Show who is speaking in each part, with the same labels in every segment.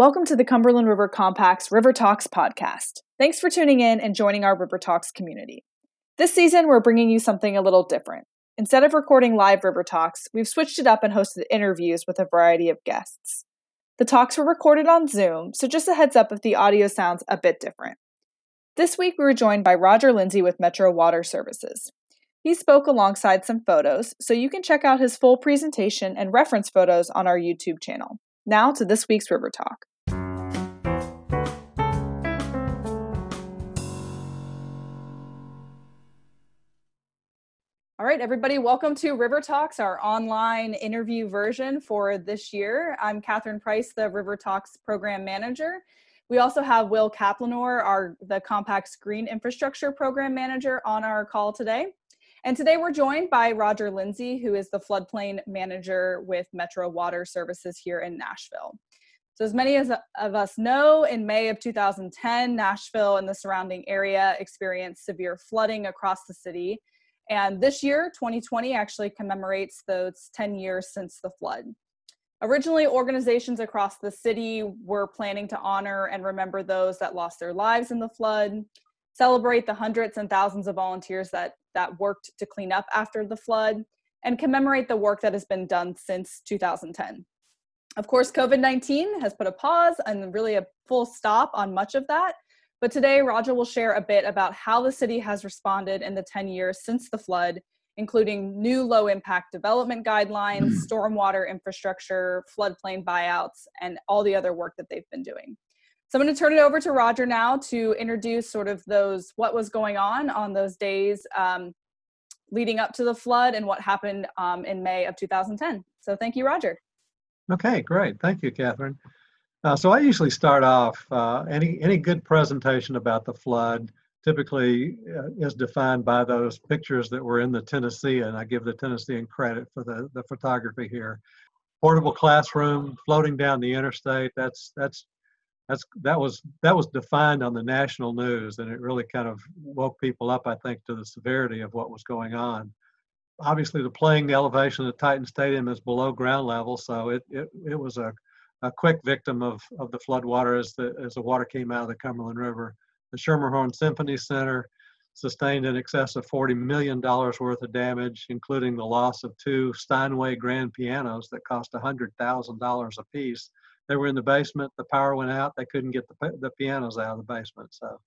Speaker 1: Welcome to the Cumberland River Compact's River Talks podcast. Thanks for tuning in and joining our River Talks community. This season, we're bringing you something a little different. Instead of recording live River Talks, we've switched it up and hosted interviews with a variety of guests. The talks were recorded on Zoom, so just a heads up if the audio sounds a bit different. This week, we were joined by Roger Lindsay with Metro Water Services. He spoke alongside some photos, so you can check out his full presentation and reference photos on our YouTube channel. Now to this week's River Talk. All right, everybody, welcome to River Talks, our online interview version for this year. I'm Catherine Price, the River Talks program manager. We also have Will Kaplanor, our the Compact's Green Infrastructure Program Manager, on our call today. And today we're joined by Roger Lindsay, who is the floodplain manager with Metro Water Services here in Nashville. So, as many as, of us know, in May of 2010, Nashville and the surrounding area experienced severe flooding across the city and this year, 2020, actually commemorates those 10 years since the flood. Originally, organizations across the city were planning to honor and remember those that lost their lives in the flood, celebrate the hundreds and thousands of volunteers that, that worked to clean up after the flood, and commemorate the work that has been done since 2010. Of course, COVID 19 has put a pause and really a full stop on much of that, but today, Roger will share a bit about how the city has responded in the 10 years since the flood, including new low impact development guidelines, mm. stormwater infrastructure, floodplain buyouts, and all the other work that they've been doing. So I'm going to turn it over to Roger now to introduce sort of those what was going on on those days um, leading up to the flood and what happened um, in May of 2010. So thank you, Roger.
Speaker 2: Okay, great. Thank you, Catherine. Uh, so I usually start off uh, any any good presentation about the flood typically uh, is defined by those pictures that were in the Tennessee, and I give the Tennessean credit for the, the photography here. Portable classroom floating down the interstate. That's that's that's that was that was defined on the national news, and it really kind of woke people up. I think to the severity of what was going on. Obviously, the playing elevation of Titan Stadium is below ground level, so it it, it was a a quick victim of, of the floodwater as the, as the water came out of the Cumberland River. The Schermerhorn Symphony Center sustained in excess of $40 million worth of damage, including the loss of two Steinway grand pianos that cost $100,000 a piece. They were in the basement, the power went out, they couldn't get the, the pianos out of the basement. So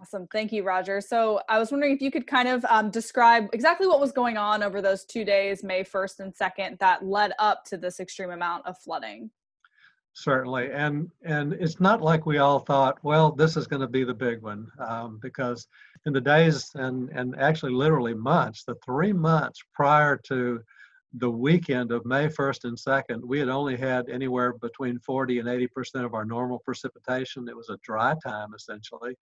Speaker 1: Awesome. Thank you, Roger. So I was wondering if you could kind of um, describe exactly what was going on over those two days, May 1st and 2nd, that led up to this extreme amount of flooding
Speaker 2: certainly. And and it's not like we all thought well this is going to be the big one um, because in the days and and actually literally months the three months prior to the weekend of may 1st and 2nd we had only had anywhere between 40 and 80 percent of our normal precipitation. It was a dry time essentially.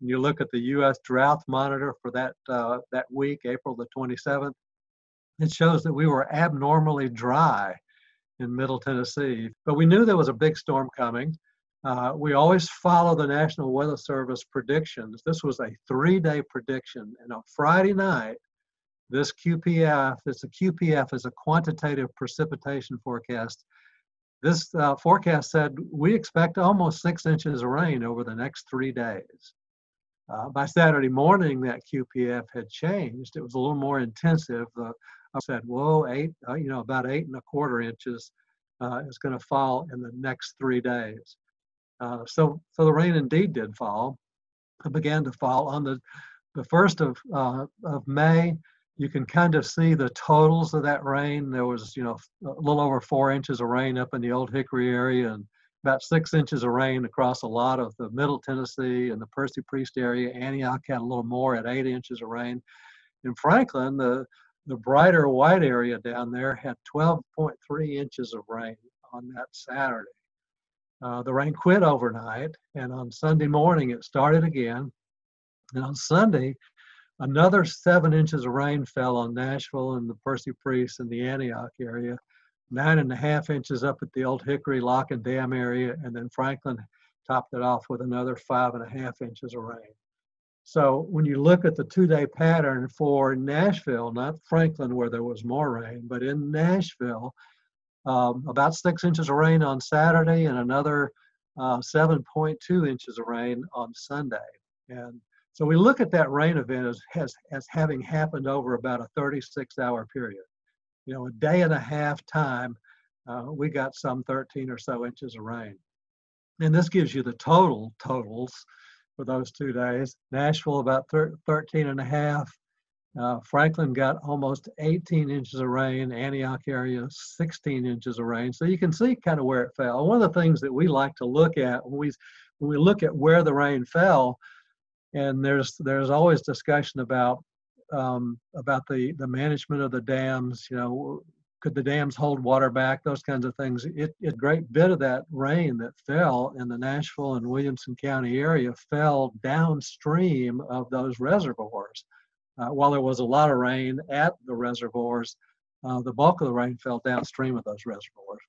Speaker 2: And you look at the u.s drought monitor for that uh, that week april the 27th it shows that we were abnormally dry in Middle Tennessee. But we knew there was a big storm coming. Uh, we always follow the National Weather Service predictions. This was a three day prediction. And on Friday night, this QPF, it's a QPF is a quantitative precipitation forecast. This uh, forecast said we expect almost six inches of rain over the next three days. Uh, by Saturday morning, that QPF had changed. It was a little more intensive. The I said, whoa, eight, uh, you know, about eight and a quarter inches uh, is going to fall in the next three days. Uh, so, so the rain indeed did fall. It began to fall on the the first of uh, of May. You can kind of see the totals of that rain. There was, you know, a little over four inches of rain up in the Old Hickory area, and about six inches of rain across a lot of the Middle Tennessee and the Percy Priest area. Antioch had a little more at eight inches of rain. In Franklin, the the brighter white area down there had 12.3 inches of rain on that Saturday. Uh, the rain quit overnight, and on Sunday morning it started again. And on Sunday, another seven inches of rain fell on Nashville and the Percy Priest and the Antioch area, nine and a half inches up at the Old Hickory Lock and Dam area, and then Franklin topped it off with another five and a half inches of rain. So when you look at the two-day pattern for Nashville, not Franklin where there was more rain, but in Nashville, um, about six inches of rain on Saturday and another uh, 7.2 inches of rain on Sunday. And so we look at that rain event as, as, as having happened over about a 36 hour period. You know, a day and a half time, uh, we got some 13 or so inches of rain. And this gives you the total totals for those two days. Nashville about thir 13 and a half. Uh, Franklin got almost 18 inches of rain. Antioch area 16 inches of rain. So you can see kind of where it fell. One of the things that we like to look at when we when we look at where the rain fell, and there's there's always discussion about um, about the the management of the dams. You know, could the dams hold water back? Those kinds of things. It, a great bit of that rain that fell in the Nashville and Williamson County area fell downstream of those reservoirs. Uh, while there was a lot of rain at the reservoirs, uh, the bulk of the rain fell downstream of those reservoirs.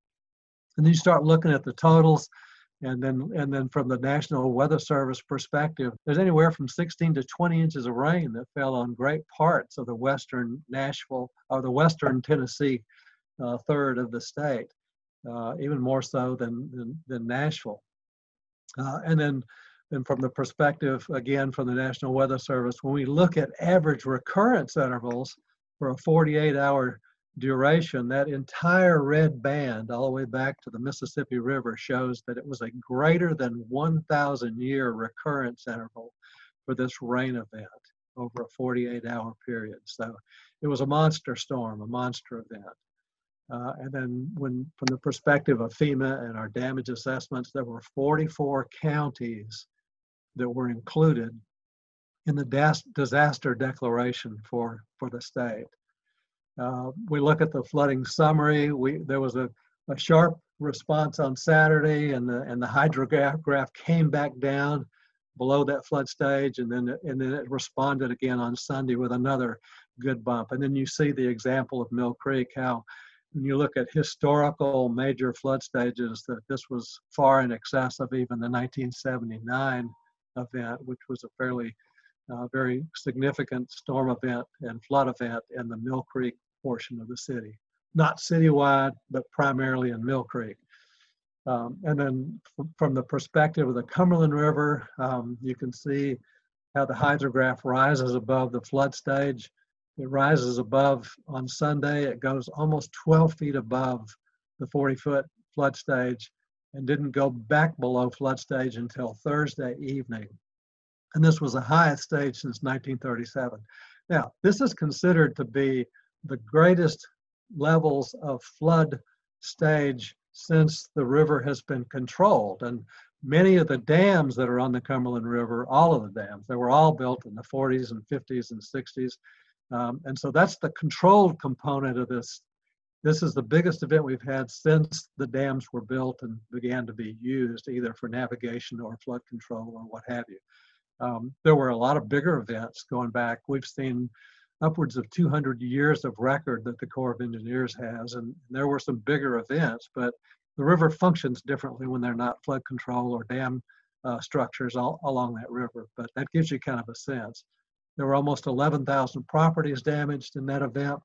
Speaker 2: And then you start looking at the totals and then and then from the National Weather Service perspective, there's anywhere from 16 to 20 inches of rain that fell on great parts of the western Nashville or the western Tennessee uh, third of the state, uh, even more so than than, than Nashville. Uh, and then then from the perspective again from the National Weather Service, when we look at average recurrence intervals for a 48-hour duration, that entire red band all the way back to the Mississippi River shows that it was a greater than 1,000 year recurrence interval for this rain event over a 48 hour period. So it was a monster storm, a monster event. Uh, and then when from the perspective of FEMA and our damage assessments, there were 44 counties that were included in the disaster declaration for, for the state. Uh, we look at the flooding summary. We there was a, a sharp response on Saturday, and the and the hydrograph came back down below that flood stage, and then and then it responded again on Sunday with another good bump. And then you see the example of Mill Creek, how when you look at historical major flood stages, that this was far in excess of even the 1979 event, which was a fairly uh, very significant storm event and flood event in the Mill Creek portion of the city. Not citywide, but primarily in Mill Creek. Um, and then from the perspective of the Cumberland River, um, you can see how the hydrograph rises above the flood stage. It rises above on Sunday. It goes almost 12 feet above the 40 foot flood stage and didn't go back below flood stage until Thursday evening. And this was the highest stage since 1937. Now, this is considered to be the greatest levels of flood stage since the river has been controlled. And many of the dams that are on the Cumberland River, all of the dams, they were all built in the 40s and 50s and 60s. Um, and so that's the controlled component of this. This is the biggest event we've had since the dams were built and began to be used either for navigation or flood control or what have you. Um, there were a lot of bigger events going back. We've seen upwards of 200 years of record that the Corps of Engineers has, and there were some bigger events, but the river functions differently when they're not flood control or dam uh, structures all, along that river. But that gives you kind of a sense. There were almost 11,000 properties damaged in that event,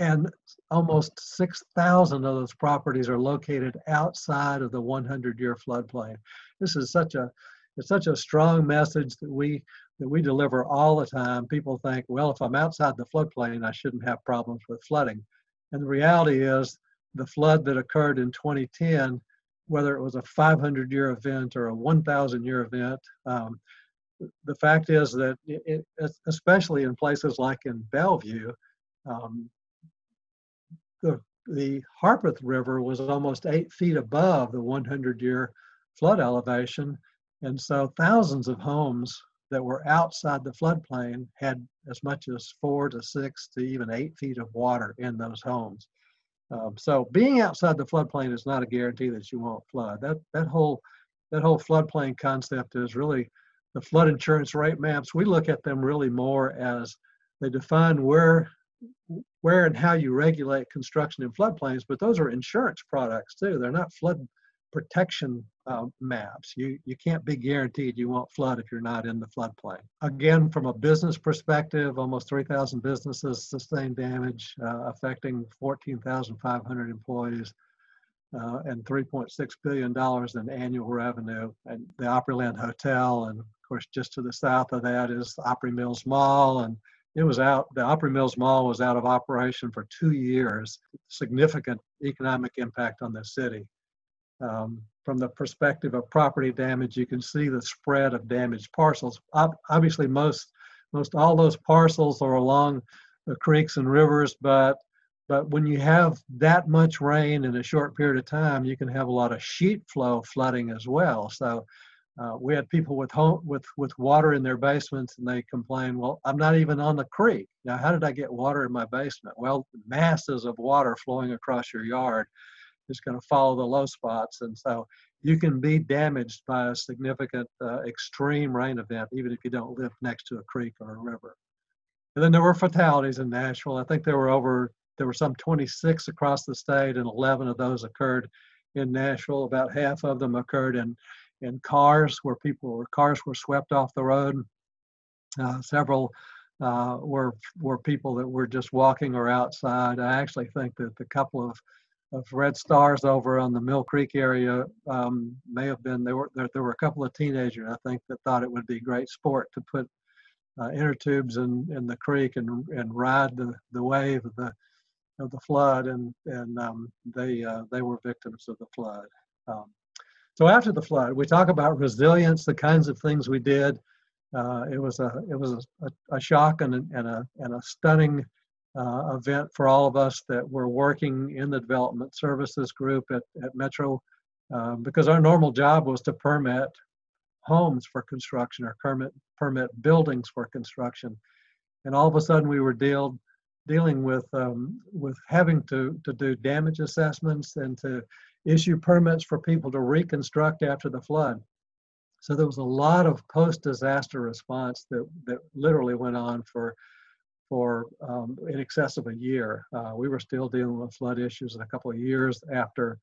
Speaker 2: and almost 6,000 of those properties are located outside of the 100-year floodplain. This is such a it's such a strong message that we that we deliver all the time. People think, well, if I'm outside the floodplain, I shouldn't have problems with flooding. And the reality is, the flood that occurred in 2010, whether it was a 500 year event or a 1,000 year event, um, the fact is that, it, especially in places like in Bellevue, um, the, the Harpeth River was almost eight feet above the 100 year flood elevation and so thousands of homes that were outside the floodplain had as much as four to six to even eight feet of water in those homes. Um, so being outside the floodplain is not a guarantee that you won't flood. That that whole that whole floodplain concept is really the flood insurance rate maps. We look at them really more as they define where where and how you regulate construction in floodplains, but those are insurance products too. They're not flood protection uh, maps. You, you can't be guaranteed you won't flood if you're not in the floodplain. Again, from a business perspective, almost 3,000 businesses sustained damage, uh, affecting 14,500 employees. uh, and $3.6 billion in annual revenue. And the Opryland Hotel, and of course, just to the south of that is Opry Mills Mall. And it was out, the Opry Mills Mall was out of operation for two years. Significant economic impact on the city. Um, from the perspective of property damage, you can see the spread of damaged parcels. Ob- obviously, most most all those parcels are along the creeks and rivers, but but when you have that much rain in a short period of time, you can have a lot of sheet flow flooding as well. So uh, we had people with home with with water in their basements, and they complained, "Well, I'm not even on the creek. Now, how did I get water in my basement?" Well, masses of water flowing across your yard is going to follow the low spots, and so you can be damaged by a significant uh, extreme rain event, even if you don't live next to a creek or a river. And then there were fatalities in Nashville. I think there were over there were some 26 across the state, and 11 of those occurred in Nashville. About half of them occurred in in cars where people were cars were swept off the road. Uh, several uh, were were people that were just walking or outside. I actually think that the couple of of red stars over on the Mill Creek area um, may have been there were there, there were a couple of teenagers I think that thought it would be great sport to put uh, inner tubes in, in the creek and and ride the, the wave of the of the flood and and um, they uh, they were victims of the flood. Um, so after the flood, we talk about resilience, the kinds of things we did. Uh, it was a it was a, a, shock and a, and a and a stunning uh, event for all of us that were working in the development services group at, at Metro um, because our normal job was to permit homes for construction or permit permit buildings for construction. And all of a sudden we were deal, dealing with um, with having to to do damage assessments and to issue permits for people to reconstruct after the flood. So there was a lot of post disaster response that that literally went on for for um, in excess of a year. Uh, we were still dealing with flood issues in a couple of years after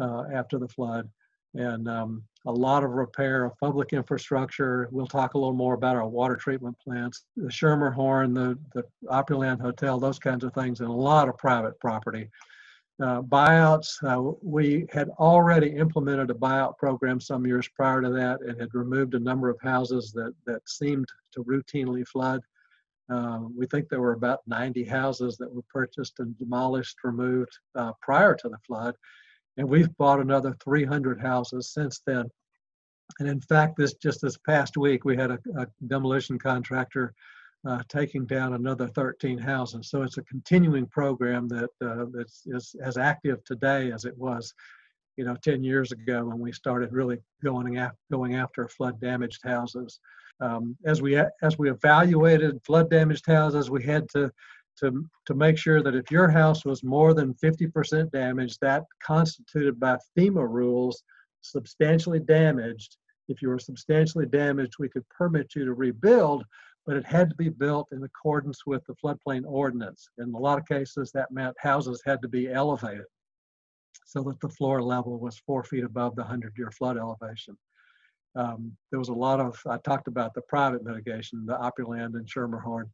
Speaker 2: uh, after the flood, and um, a lot of repair of public infrastructure. We'll talk a little more about our water treatment plants, the Schermerhorn, the the Opryland Hotel, those kinds of things, and a lot of private property. Uh, buyouts, uh, we had already implemented a buyout program some years prior to that and had removed a number of houses that, that seemed to routinely flood. Um, we think there were about 90 houses that were purchased and demolished, removed uh, prior to the flood. And we've bought another 300 houses since then. And in fact, this just this past week, we had a, a demolition contractor uh, taking down another 13 houses. So it's a continuing program that uh, that's is as active today as it was, you know, 10 years ago when we started really going going after flood damaged houses. Um, as we as we evaluated flood damaged houses, we had to to to make sure that if your house was more than 50% damaged, that constituted by FEMA rules substantially damaged. If you were substantially damaged, we could permit you to rebuild, but it had to be built in accordance with the floodplain ordinance. In a lot of cases, that meant houses had to be elevated so that the floor level was four feet above the 100 year flood elevation um, there was a lot of, I talked about the private mitigation, the Opryland and Schermerhorn.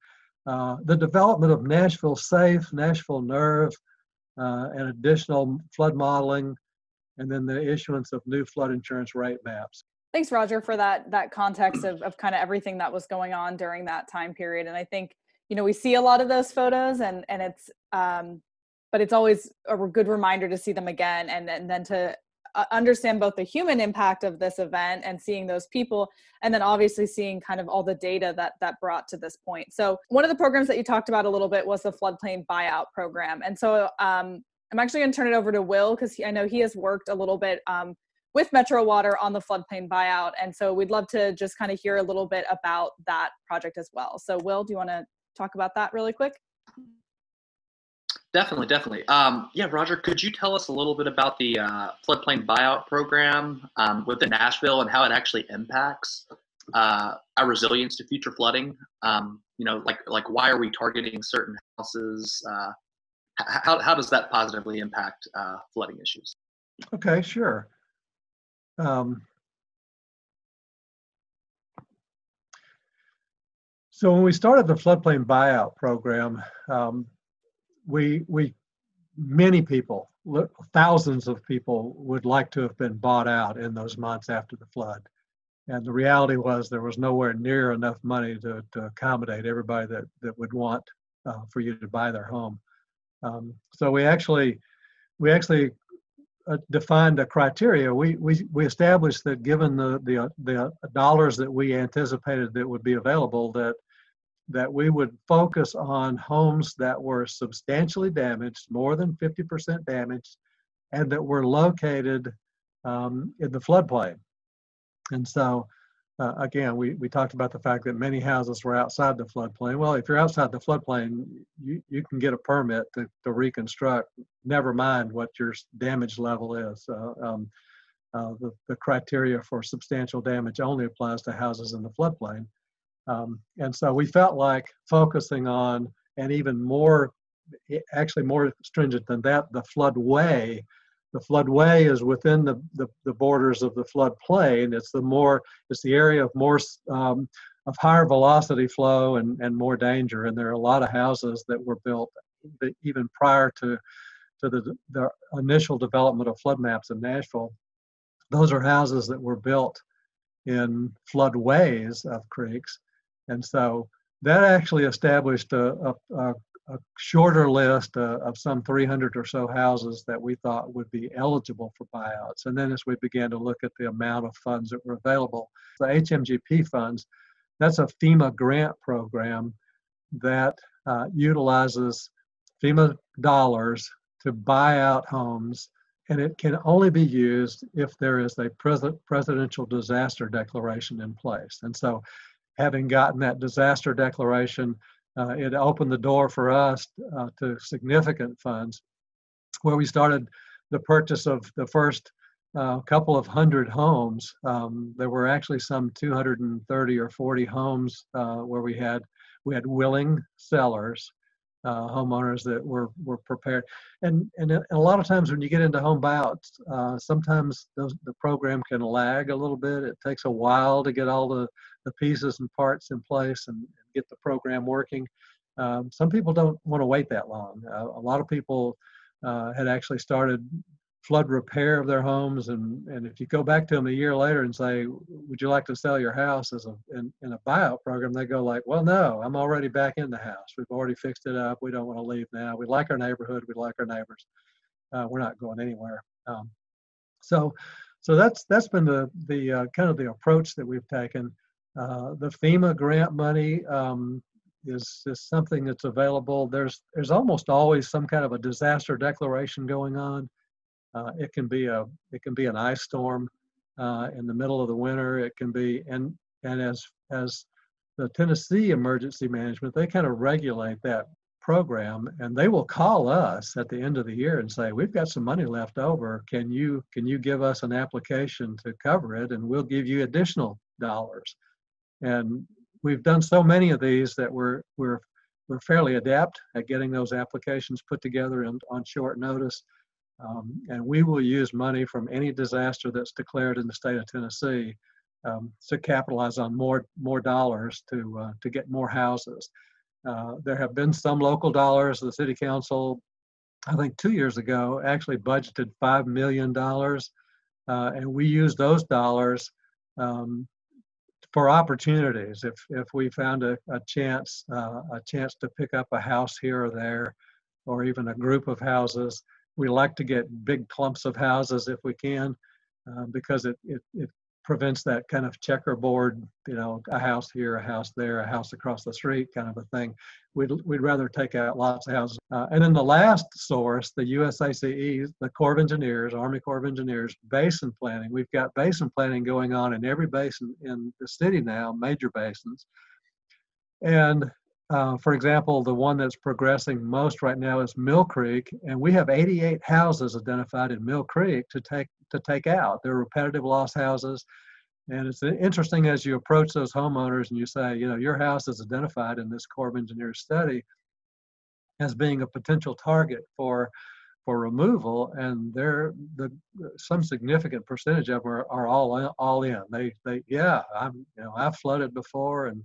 Speaker 2: Uh, the development of Nashville Safe, Nashville NERV, uh, and additional flood modeling, and then the issuance of new flood insurance rate maps.
Speaker 1: Thanks, Roger, for that that context of, of kind of everything that was going on during that time period. And I think, you know, we see a lot of those photos and and it's um, but it's always a good reminder to see them again and, and then to understand both the human impact of this event and seeing those people and then obviously seeing kind of all the data that that brought to this point. So one of the programs that you talked about a little bit was the floodplain buyout program. And so um, i'm actually going to turn it over to will because i know he has worked a little bit um, with metro water on the floodplain buyout. And so we'd love to just kind of hear a little bit about that project as well. So will do you want to talk about that really quick
Speaker 3: Definitely, definitely. Um, yeah, Roger, could you tell us a little bit about the uh, floodplain buyout program um, within Nashville and how it actually impacts uh, our resilience to future flooding? Um, you know, like like why are we targeting certain houses? Uh, how how does that positively impact uh, flooding issues?
Speaker 2: Okay, sure. Um, so when we started the floodplain buyout program, um, we we many people, thousands of people, would like to have been bought out in those months after the flood. And the reality was there was nowhere near enough money to, to accommodate everybody that, that would want uh, for you to buy their home. Um, so we actually we actually uh, defined a criteria. We, we we established that given the the the dollars that we anticipated that would be available, that that we would focus on homes that were substantially damaged, more than 50% damaged, and that were located um, in the floodplain. And so, uh, again, we, we talked about the fact that many houses were outside the floodplain. Well, if you're outside the floodplain, you, you can get a permit to, to reconstruct, never mind what your damage level is. Uh, um, uh, the, the criteria for substantial damage only applies to houses in the floodplain. Um, and so we felt like focusing on, and even more, actually more stringent than that, the floodway. The floodway is within the, the, the borders of the floodplain. It's the more, it's the area of more, um, of higher velocity flow and, and more danger. And there are a lot of houses that were built even prior to, to the, the initial development of flood maps in Nashville. Those are houses that were built in floodways of creeks and so that actually established a, a, a shorter list uh, of some 300 or so houses that we thought would be eligible for buyouts. And then as we began to look at the amount of funds that were available, the HMGP funds, that's a FEMA grant program that uh, utilizes FEMA dollars to buy out homes. And it can only be used if there is a pres- presidential disaster declaration in place. And so having gotten that disaster declaration, uh, it opened the door for us uh, to significant funds, where we started the purchase of the first uh, couple of hundred homes. Um, there were actually some 230 or 40 homes uh, where we had we had willing sellers uh, homeowners that were were prepared. And, and and a lot of times when you get into home buyouts, uh, sometimes those, the program can lag a little bit. It takes a while to get all the, the pieces and parts in place and, and get the program working. Um, some people don't want to wait that long. Uh, a lot of people uh, had actually started flood repair of their homes. And, and if you go back to them a year later and say, would you like to sell your house as a, in, in a buyout program, they go like, well, no, I'm already back in the house. We've already fixed it up. We don't want to leave now. We like our neighborhood. We like our neighbors. Uh, we're not going anywhere. Um, so, so that's that's been the the uh, kind of the approach that we've taken. Uh, the FEMA grant money um, is is something that's available. There's there's almost always some kind of a disaster declaration going on. Uh, it can be a it can be an ice storm uh, in the middle of the winter. It can be and and as as the Tennessee Emergency Management, they kind of regulate that program, and they will call us at the end of the year and say, "We've got some money left over. Can you can you give us an application to cover it, and we'll give you additional dollars." And we've done so many of these that we're we're we're fairly adept at getting those applications put together and on short notice. Um, and we will use money from any disaster that's declared in the state of Tennessee um, to capitalize on more more dollars to uh, to get more houses. Uh, there have been some local dollars. The city council, I think two years ago, actually budgeted five million dollars, uh, and we used those dollars um, for opportunities. If if we found a, a chance uh, a chance to pick up a house here or there, or even a group of houses we like to get big clumps of houses if we can, uh, because it, it, it prevents that kind of checkerboard, you know, a house here, a house there, a house across the street kind of a thing. We'd, we'd rather take out lots of houses. Uh, and then the last source, the USACE, the Corps of Engineers, Army Corps of Engineers, basin planning. We've got basin planning going on in every basin in the city now, major basins. And uh, for example, the one that's progressing most right now is Mill Creek, and we have 88 houses identified in Mill Creek to take to take out. They're repetitive loss houses, and it's interesting as you approach those homeowners and you say, you know, your house is identified in this Corps of Engineers study as being a potential target for for removal, and they're the some significant percentage of them are, are all in, all in. They they yeah, I'm you know I've flooded before and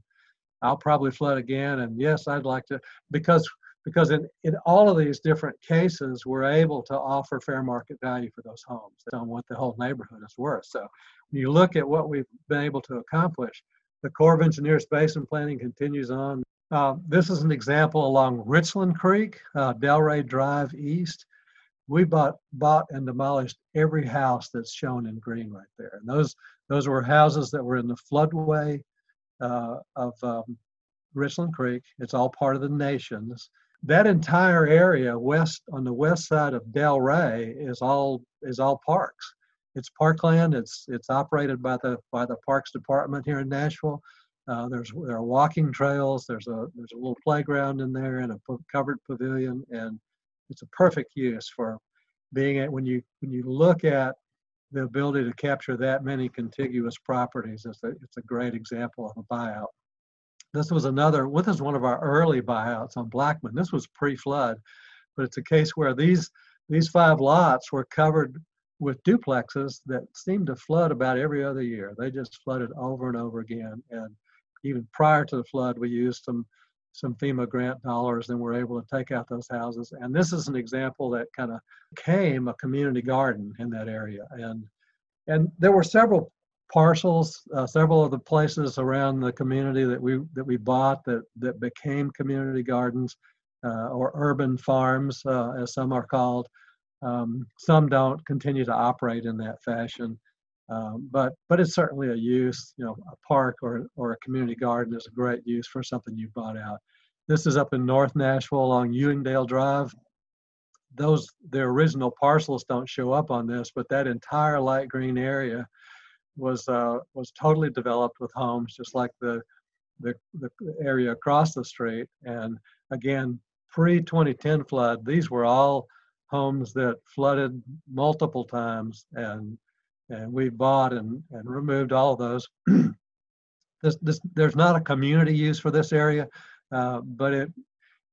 Speaker 2: I'll probably flood again. And yes, I'd like to, because because in, in all of these different cases, we're able to offer fair market value for those homes on what the whole neighborhood is worth. So when you look at what we've been able to accomplish, the Corps of Engineers Basin Planning continues on. Uh, this is an example along Richland Creek, uh, Delray Drive East. We bought, bought and demolished every house that's shown in green right there. And those, those were houses that were in the floodway uh, of um, Richland Creek. It's all part of the nations. That entire area west on the west side of Delray is all is all parks. It's parkland. It's it's operated by the by the Parks Department here in Nashville. Uh, there's there are walking trails. There's a there's a little playground in there and a covered pavilion, and it's a perfect use for being at when you when you look at the ability to capture that many contiguous properties. It's a it's a great example of a buyout. This was another. This is one of our early buyouts on Blackman. This was pre-flood, but it's a case where these these five lots were covered with duplexes that seemed to flood about every other year. They just flooded over and over again. And even prior to the flood, we used some some FEMA grant dollars and we're able to take out those houses. And this is an example that kind of became a community garden in that area. And and there were several parcels, uh, several of the places around the community that we that we bought that that became community gardens uh, or urban farms, uh, as some are called. Um, some don't continue to operate in that fashion, um, but but it's certainly a use. You know, a park or or a community garden is a great use for something you bought out. This is up in North Nashville along Ewingdale Drive. Those the original parcels don't show up on this, but that entire light green area was uh, was totally developed with homes, just like the, the the area across the street. And again, pre 2010 flood, these were all homes that flooded multiple times, and and we bought and and removed all those. this this there's not a community use for this area, uh, but it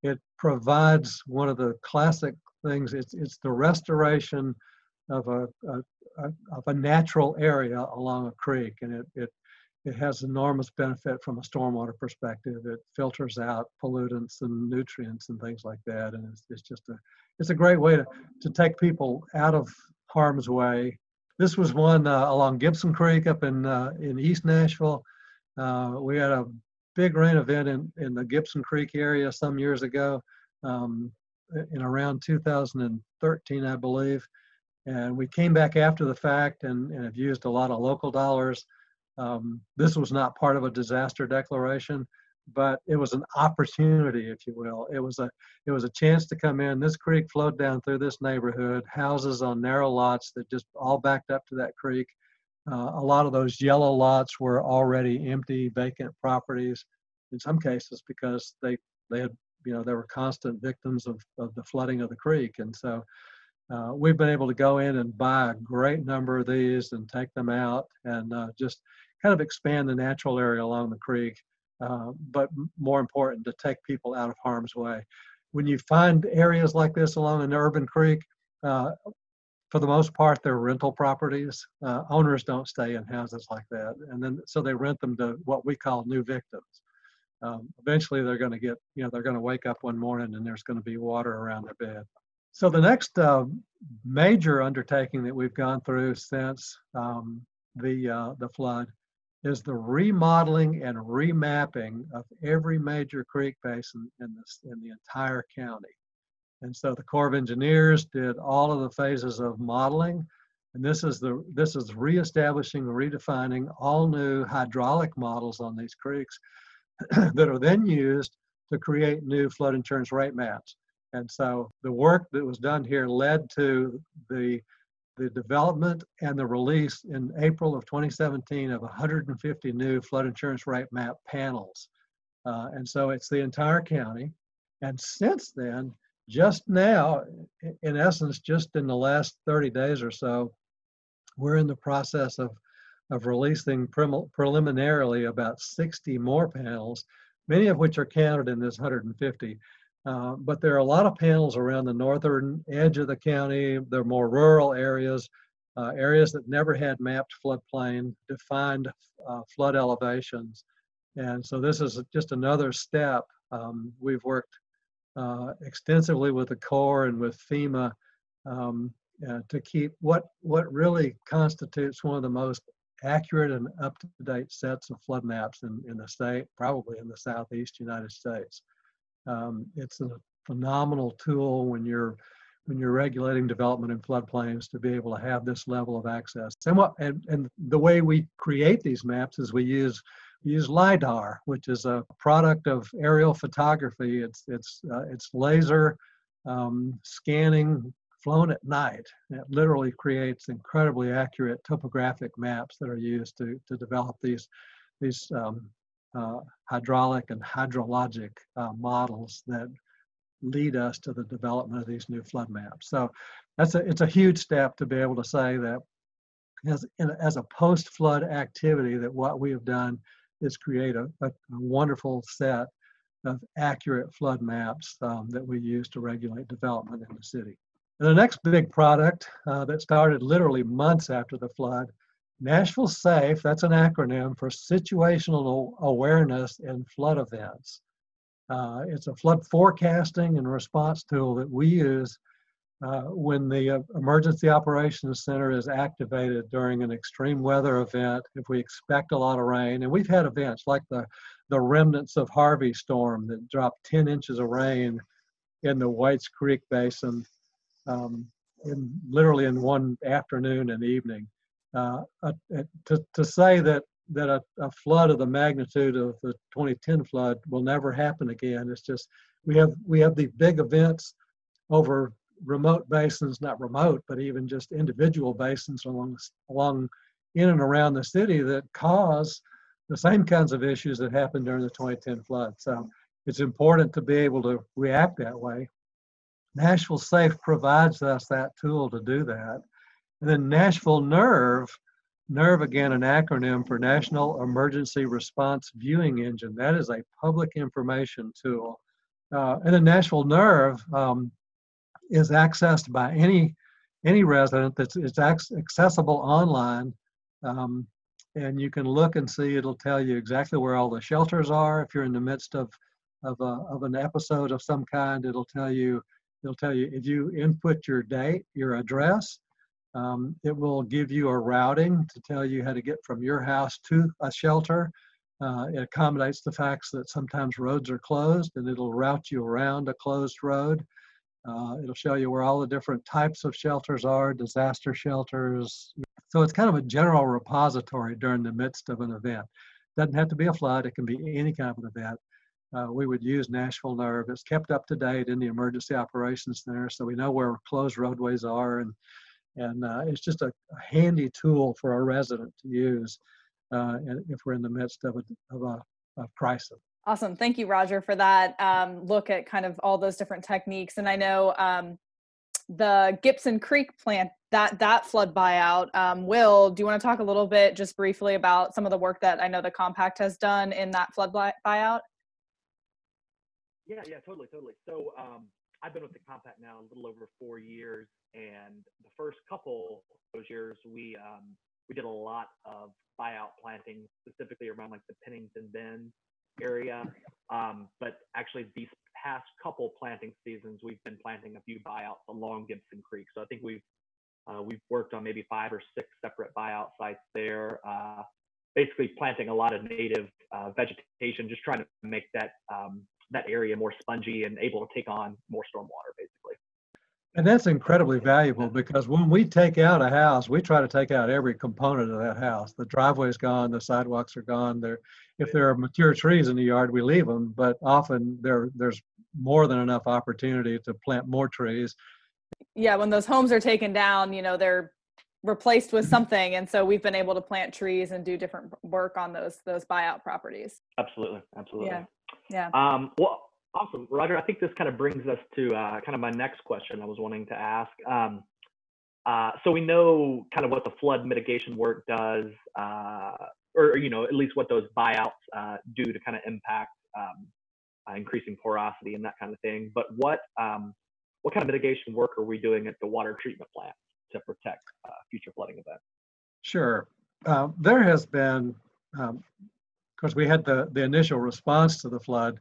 Speaker 2: it provides one of the classic things. It's it's the restoration of a, a, of a natural area along a creek, and it, it it has enormous benefit from a stormwater perspective. It filters out pollutants and nutrients and things like that, and it's, it's just a it's a great way to to take people out of harm's way. This was one uh, along Gibson Creek up in uh, in East Nashville. Uh, we had a big rain event in in the Gibson Creek area some years ago, um, in around 2013, I believe and we came back after the fact and, and have used a lot of local dollars. Um, this was not part of a disaster declaration, but it was an opportunity, if you will. It was a it was a chance to come in. This creek flowed down through this neighborhood, houses on narrow lots that just all backed up to that creek. Uh, a lot of those yellow lots were already empty, vacant properties. In some cases, because they they had you know they were constant victims of, of the flooding of the creek, and so uh, we've been able to go in and buy a great number of these and take them out and uh, just kind of expand the natural area along the creek. Uh, but more important, to take people out of harm's way. When you find areas like this along an urban creek, uh, for the most part, they're rental properties. Uh, owners don't stay in houses like that, and then so they rent them to what we call new victims. Um, eventually, they're going to get, you know, they're going to wake up one morning and there's going to be water around their bed. So the next uh, major undertaking that we've gone through since um, the uh, the flood is the remodeling and remapping of every major creek basin in this in the entire county. And so the Corps of Engineers did all of the phases of modeling, and this is the this is reestablishing, redefining all new hydraulic models on these creeks that are then used to create new flood insurance rate maps. And so the work that was done here led to the the development and the release in April of 2017 of 150 new flood insurance rate map panels. Uh, and so it's the entire county. And since then, just now, in essence, just in the last 30 days or so, we're in the process of, of releasing preliminarily about 60 more panels, many of which are counted in this 150. Uh, but there are a lot of panels around the northern edge of the county. They're more rural areas, uh, areas that never had mapped floodplain, defined uh, flood elevations. And so this is just another step. Um, we've worked uh, extensively with the Corps and with FEMA um, uh, to keep what what really constitutes one of the most accurate and up-to-date sets of flood maps in, in the state, probably in the southeast United States. Um, it's a phenomenal tool when you're when you're regulating development in floodplains to be able to have this level of access. And what and, and the way we create these maps is we use we use lidar, which is a product of aerial photography. It's it's uh, it's laser um, scanning flown at night. It literally creates incredibly accurate topographic maps that are used to to develop these these um, hydraulic and hydrologic uh, models that lead us to the development of these new flood maps. So that's a, it's a huge step to be able to say that as, as a post-flood activity that what we have done is create a, a, a wonderful set of accurate flood maps um, that we use to regulate development in the city. And the next big product uh, that started literally months after the flood, Nashville SAFE, that's an acronym for Situational Awareness in Flood Events. Uh, it's a flood forecasting and response tool that we use uh, when the uh, Emergency Operations Center is activated during an extreme weather event, if we expect a lot of rain, and we've had events like the, the remnants of Harvey storm that dropped 10 inches of rain in the Whites Creek Basin um, in literally in one afternoon and evening. Uh, uh, to, to say that that a, a, flood of the magnitude of the 2010 flood will never happen again. It's just we have we have these big events over remote basins, not remote, but even just individual basins along along in and around the city that cause the same kinds of issues that happened during the 2010 flood. So it's important to be able to react that way. Nashville Safe provides us that tool to do that. And then Nashville Nerve NERV, again, an acronym for National Emergency Response Viewing Engine. That is a public information tool. Uh, and the Nashville Nerve um, is accessed by any any resident that's it's accessible online. Um, and you can look and see, it'll tell you exactly where all the shelters are. If you're in the midst of, of, a, of an episode of some kind, it'll tell you, it'll tell you if you input your date, your address, um, it will give you a routing to tell you how to get from your house to a shelter. Uh, it accommodates the facts that sometimes roads are closed and it'll route you around a closed road. Uh, it'll show you where all the different types of shelters are, disaster shelters. So it's kind of a general repository during the midst of an event. Doesn't have to be a flood, it can be any kind of an event. Uh, we would use Nashville Nerve. It's kept up to date in the Emergency Operations Center, so we know where closed roadways are and and uh, it's just a, a, handy tool for a resident to use uh, if we're in the midst of a, of a, a crisis.
Speaker 1: Awesome. Thank you, Roger, for that um, look at kind of all those different techniques. And I know um, the Gibson Creek plant, that, that flood buyout, um, Will, do you want to talk a little bit just briefly about some of the work that I know the compact has done in that flood buyout?
Speaker 4: Yeah, yeah, totally, totally. So um, I've been with the compact now a little over four years, and the first couple of those years, we um, we did a lot of buyout planting, specifically around like the Pennington Bend area. Um, but actually, these past couple planting seasons, we've been planting a few buyouts along Gibson Creek. So I think we've uh, we've worked on maybe five or six separate buyout sites there. Uh, basically, planting a lot of native uh, vegetation, just trying to make that um, that area more spongy and able to take on more stormwater, basically.
Speaker 2: And that's incredibly valuable because when we take out a house, we try to take out every component of that house. The driveway's gone, the sidewalks are gone. There, if there are mature trees in the yard, we leave them. But often there, there's more than enough opportunity to plant more trees.
Speaker 1: Yeah, when those homes are taken down, you know they're replaced with something, and so we've been able to plant trees and do different work on those those buyout properties.
Speaker 4: Absolutely, absolutely.
Speaker 1: Yeah. Yeah.
Speaker 4: Um, well, awesome, Roger. I think this kind of brings us to uh, kind of my next question I was wanting to ask. Um, uh, so we know kind of what the flood mitigation work does, uh, or you know at least what those buyouts uh, do to kind of impact um, uh, increasing porosity and that kind of thing. But what um, what kind of mitigation work are we doing at the water treatment plant to protect uh, future flooding events?
Speaker 2: Sure. there has been um, course, we had the, the initial response to the flood.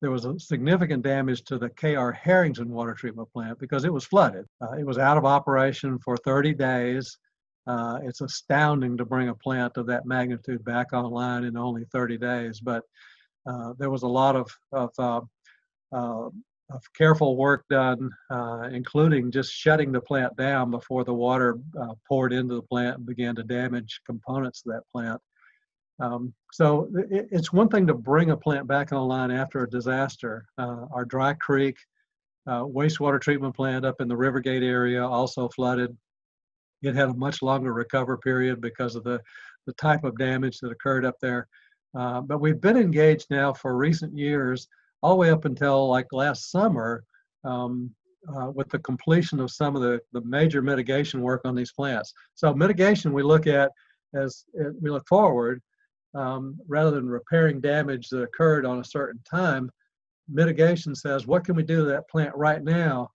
Speaker 2: there was a significant damage to the KR Harrington water treatment plant because it was flooded. Uh, it was out of operation for 30 days. Uh, it's astounding to bring a plant of that magnitude back online in only 30 days, but uh, there was a lot of, of, uh, uh, of careful work done, uh, including just shutting the plant down before the water poured into the plant and began to damage components of that plant. Um, so it, it's one thing to bring a plant back online after a disaster. Uh, our Dry Creek uh, wastewater treatment plant up in the Rivergate area also flooded. It had a much longer recover period because of the, the type of damage that occurred up there. Uh, but we've been engaged now for recent years, all the way up until like last summer, um, uh, with the completion of some of the, the major mitigation work on these plants. So mitigation we look at as we look forward, um, rather than repairing damage that occurred on a certain time, mitigation says, what can we do to that plant right now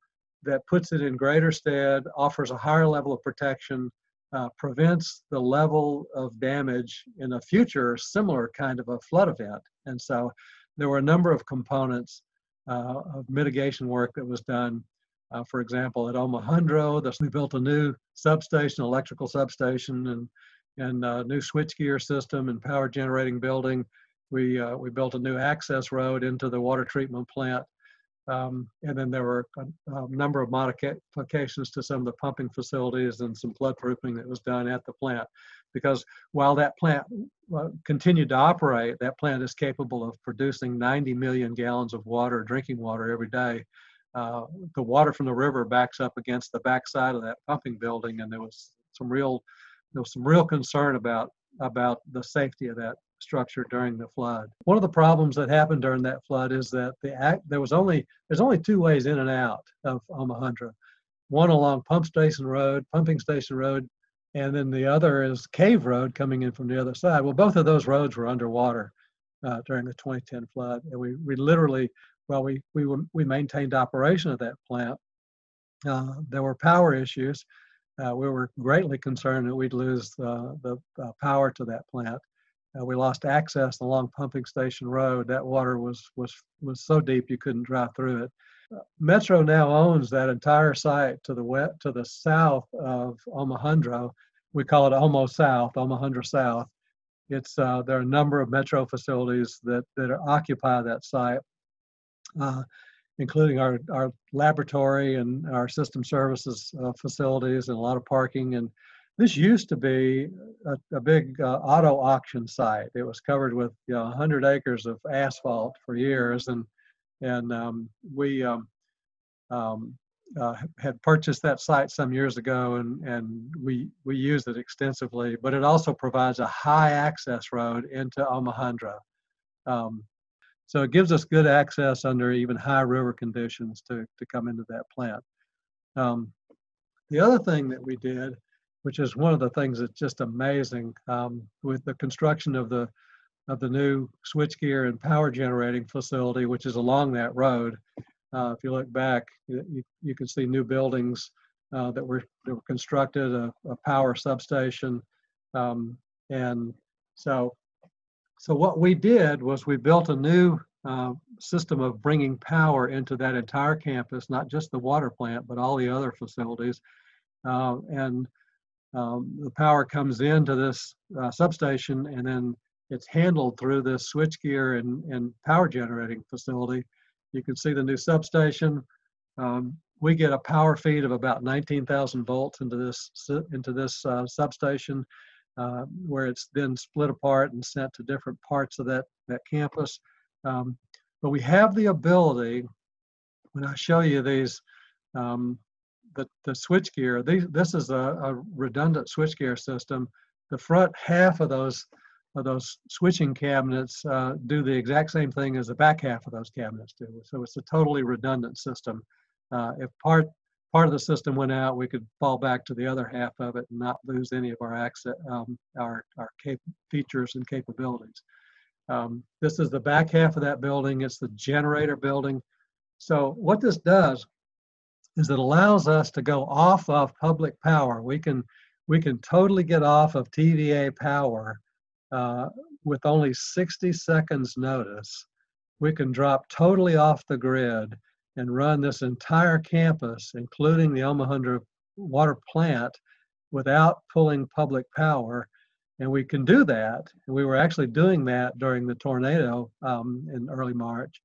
Speaker 2: that puts it in greater stead, offers a higher level of protection, uh, prevents the level of damage in a future similar kind of a flood event. And so there were a number of components uh, of mitigation work that was done. Uh, for example, at Omohundro, we built a new substation, electrical substation, and and a new switchgear system and power generating building. We, uh, we built a new access road into the water treatment plant. Um, and then there were a, a, number of modifications to some of the pumping facilities and some flood proofing that was done at the plant. Because while that plant continued to operate, that plant is capable of producing 90 million gallons of water, drinking water every day. Uh, the water from the river backs up against the backside of that pumping building, and there was some real there was some real concern about about the safety of that structure during the flood. One of the problems that happened during that flood is that the act there was only there's only two ways in and out of Omohundro. One along Pump Station Road, Pumping Station Road, and then the other is Cave Road coming in from the other side. Well, both of those roads were underwater uh, during the 2010 flood, and we we literally well, we we were, we maintained operation of that plant, uh, there were power issues uh, we were greatly concerned that we'd lose uh, the uh, power to that plant. Uh, we lost access along Pumping Station Road. That water was was was so deep you couldn't drive through it. Uh, Metro now owns that entire site to the west, to the south of Omohundro. We call it Omo South, Omohundro South. It's uh, there are a number of Metro facilities that that occupy that site including our, our laboratory and our system services uh, facilities and a lot of parking. And this used to be a, a big uh, auto auction site. It was covered with you know, 100 acres of asphalt for years. And, and um, we um, um, uh, had purchased that site some years ago and, and we, we use it extensively, but it also provides a high access road into Omohundro. Um, so it gives us good access under even high river conditions to, to come into that plant. Um, the other thing that we did, which is one of the things that's just amazing um, with the construction of the of the new switchgear and power generating facility, which is along that road. Uh, if you look back, you, you can see new buildings uh, that, were, that were constructed, a, a power substation. Um, and so so what we did was we built a new uh, system of bringing power into that entire campus, not just the water plant, but all the other facilities. Uh, and um, the power comes into this uh, substation and then it's handled through this switchgear and, and power generating facility. You can see the new substation. Um, we get a power feed of about 19,000 volts into this into this uh, substation uh, where it's then split apart and sent to different parts of that, that campus. Um, but we have the ability, when I show you these, um, the, the switchgear, this is a, a redundant switchgear system. The front half of those of those switching cabinets uh, do the exact same thing as the back half of those cabinets do. So it's a totally redundant system. Uh, if part part of the system went out, we could fall back to the other half of it and not lose any of our access, um, our, our features and capabilities. Um, this is the back half of that building. It's the generator building. So what this does is it allows us to go off of public power. We can we can totally get off of TVA power uh, with only 60 seconds notice we can drop totally off the grid and run this entire campus, including the Omohundro water plant, without pulling public power. And we can do that. And we were actually doing that during the tornado um, in early March,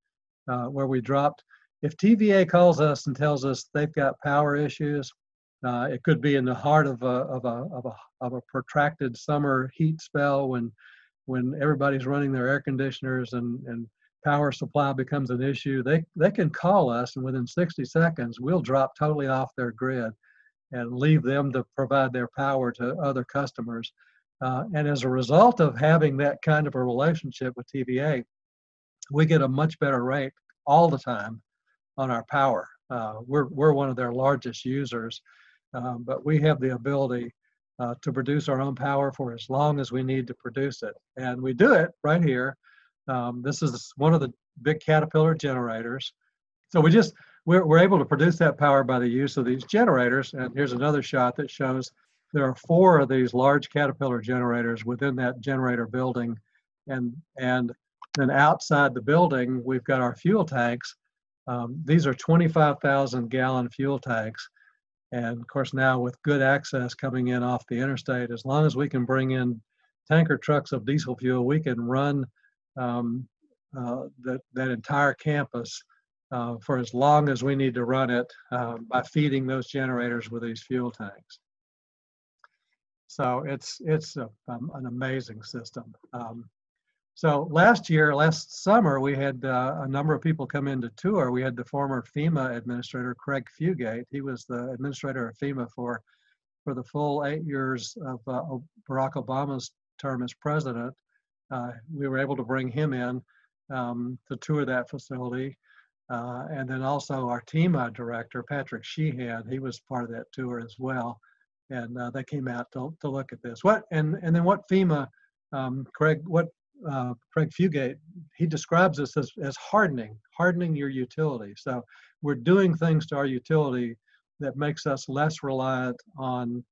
Speaker 2: uh, where we dropped. If TVA calls us and tells us they've got power issues, uh, it could be in the heart of a, of, a, of, a, of a protracted summer heat spell when, when everybody's running their air conditioners and, and power supply becomes an issue. They, they can call us, and within 60 seconds, we'll drop totally off their grid and leave them to provide their power to other customers. Uh, and as a result of having that kind of a relationship with TVA, we get a much better rate all the time on our power. Uh, we're, we're one of their largest users, um, but we have the ability uh, to produce our own power for as long as we need to produce it. And we do it right here. Um, this is one of the big Caterpillar generators. So we just, we're, we're able to produce that power by the use of these generators. And here's another shot that shows there are four of these large Caterpillar generators within that generator building. And, and then outside the building, we've got our fuel tanks. Um, these are 25,000 gallon fuel tanks. And of course, now with good access coming in off the interstate, as long as we can bring in tanker trucks of diesel fuel, we can run um, uh, that, that entire campus uh, for as long as we need to run it uh, by feeding those generators with these fuel tanks. So it's it's a, um, an amazing system. Um, so last year, last summer, we had uh, a number of people come in to tour. We had the former FEMA administrator, Craig Fugate. He was the administrator of FEMA for for the full eight years of uh, Barack Obama's term as president. Uh, we were able to bring him in um, to tour that facility. Uh, and then also our TEMA director, Patrick Sheehan, he was part of that tour as well. And uh, they came out to, to look at this. What and and then what FEMA, um, Craig, what uh, Craig Fugate, he describes this as, as hardening, hardening your utility. So we're doing things to our utility that makes us less reliant on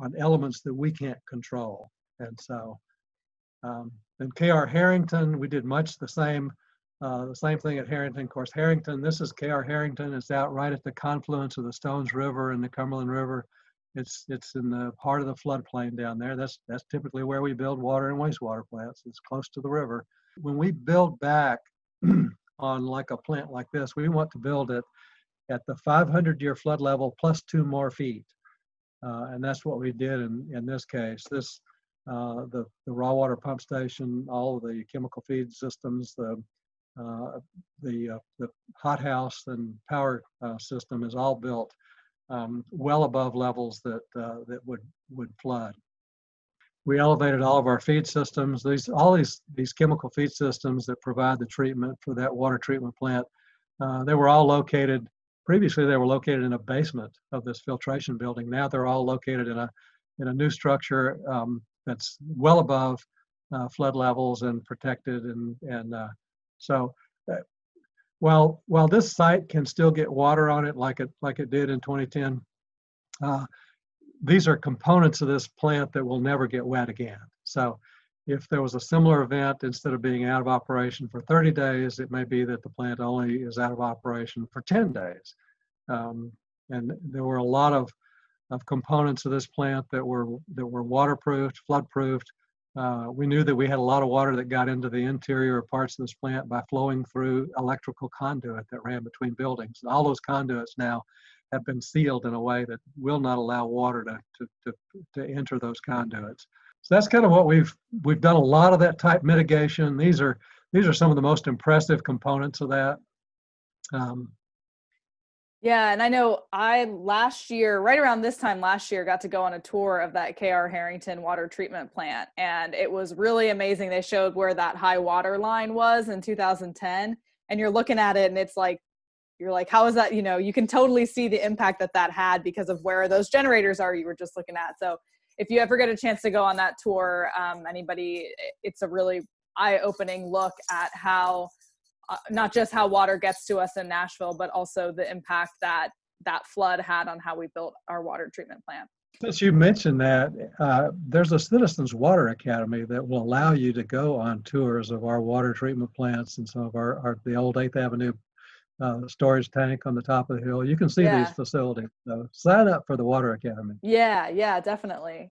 Speaker 2: on elements that we can't control. And so, um, and KR Harrington, we did much the same uh, the same thing at Harrington. Of course, Harrington, this is KR Harrington. It's out right at the confluence of the Stones River and the Cumberland River. It's it's in the heart of the floodplain down there. That's that's typically where we build water and wastewater plants. It's close to the river. When we build back on like a plant like this, we want to build it at the 500 year flood level plus two more feet. Uh, and that's what we did in, in this case. This uh, the, the raw water pump station, all of the chemical feed systems, the uh, the, uh, the hothouse and power uh, system is all built um, well above levels that, that would, would flood. We elevated all of our feed systems. These, all these, these chemical feed systems that provide the treatment for that water treatment plant, they were all located previously they were located in a basement of this filtration building. Now they're all located in a in a new structure um, that's well above uh, flood levels and protected and and uh, so uh, while while this site can still get water on it like it like it did in 2010, uh, these are components of this plant that will never get wet again. So if there was a similar event, instead of being out of operation for 30 days, it may be that the plant only is out of operation for 10 days. Um, and there were a lot of, of components of this plant that were that were waterproofed, flood-proofed, uh, we knew that we had a lot of water that got into the interior parts of this plant by flowing through electrical conduit that ran between buildings. And all those conduits now have been sealed in a way that will not allow water to, to, to, to enter those conduits. So that's kind of what we've we've done a lot of that type mitigation. These are these are some of the most impressive components of that. Um,
Speaker 1: yeah, and I know I last year, right around this time last year, got to go on a tour of that KR Harrington water treatment plant, and it was really amazing. They showed where that high water line was in 2010, and you're looking at it, and it's like, you're like, how is that? You know, you can totally see the impact that that had because of where those generators are. You were just looking at. So, if you ever get a chance to go on that tour, um, anybody, it's a really eye-opening look at how not just how water gets to us in Nashville, but also the impact that that flood had on how we built our water treatment plant.
Speaker 2: since you mentioned that, uh, there's a Citizens Water Academy that will allow you to go on tours of our water treatment plants and some of our, our the old Eighth Avenue uh, storage tank on the top of the hill. You can see
Speaker 1: Yeah.
Speaker 2: these facilities. So sign up for the Water Academy.
Speaker 1: Yeah, yeah, definitely.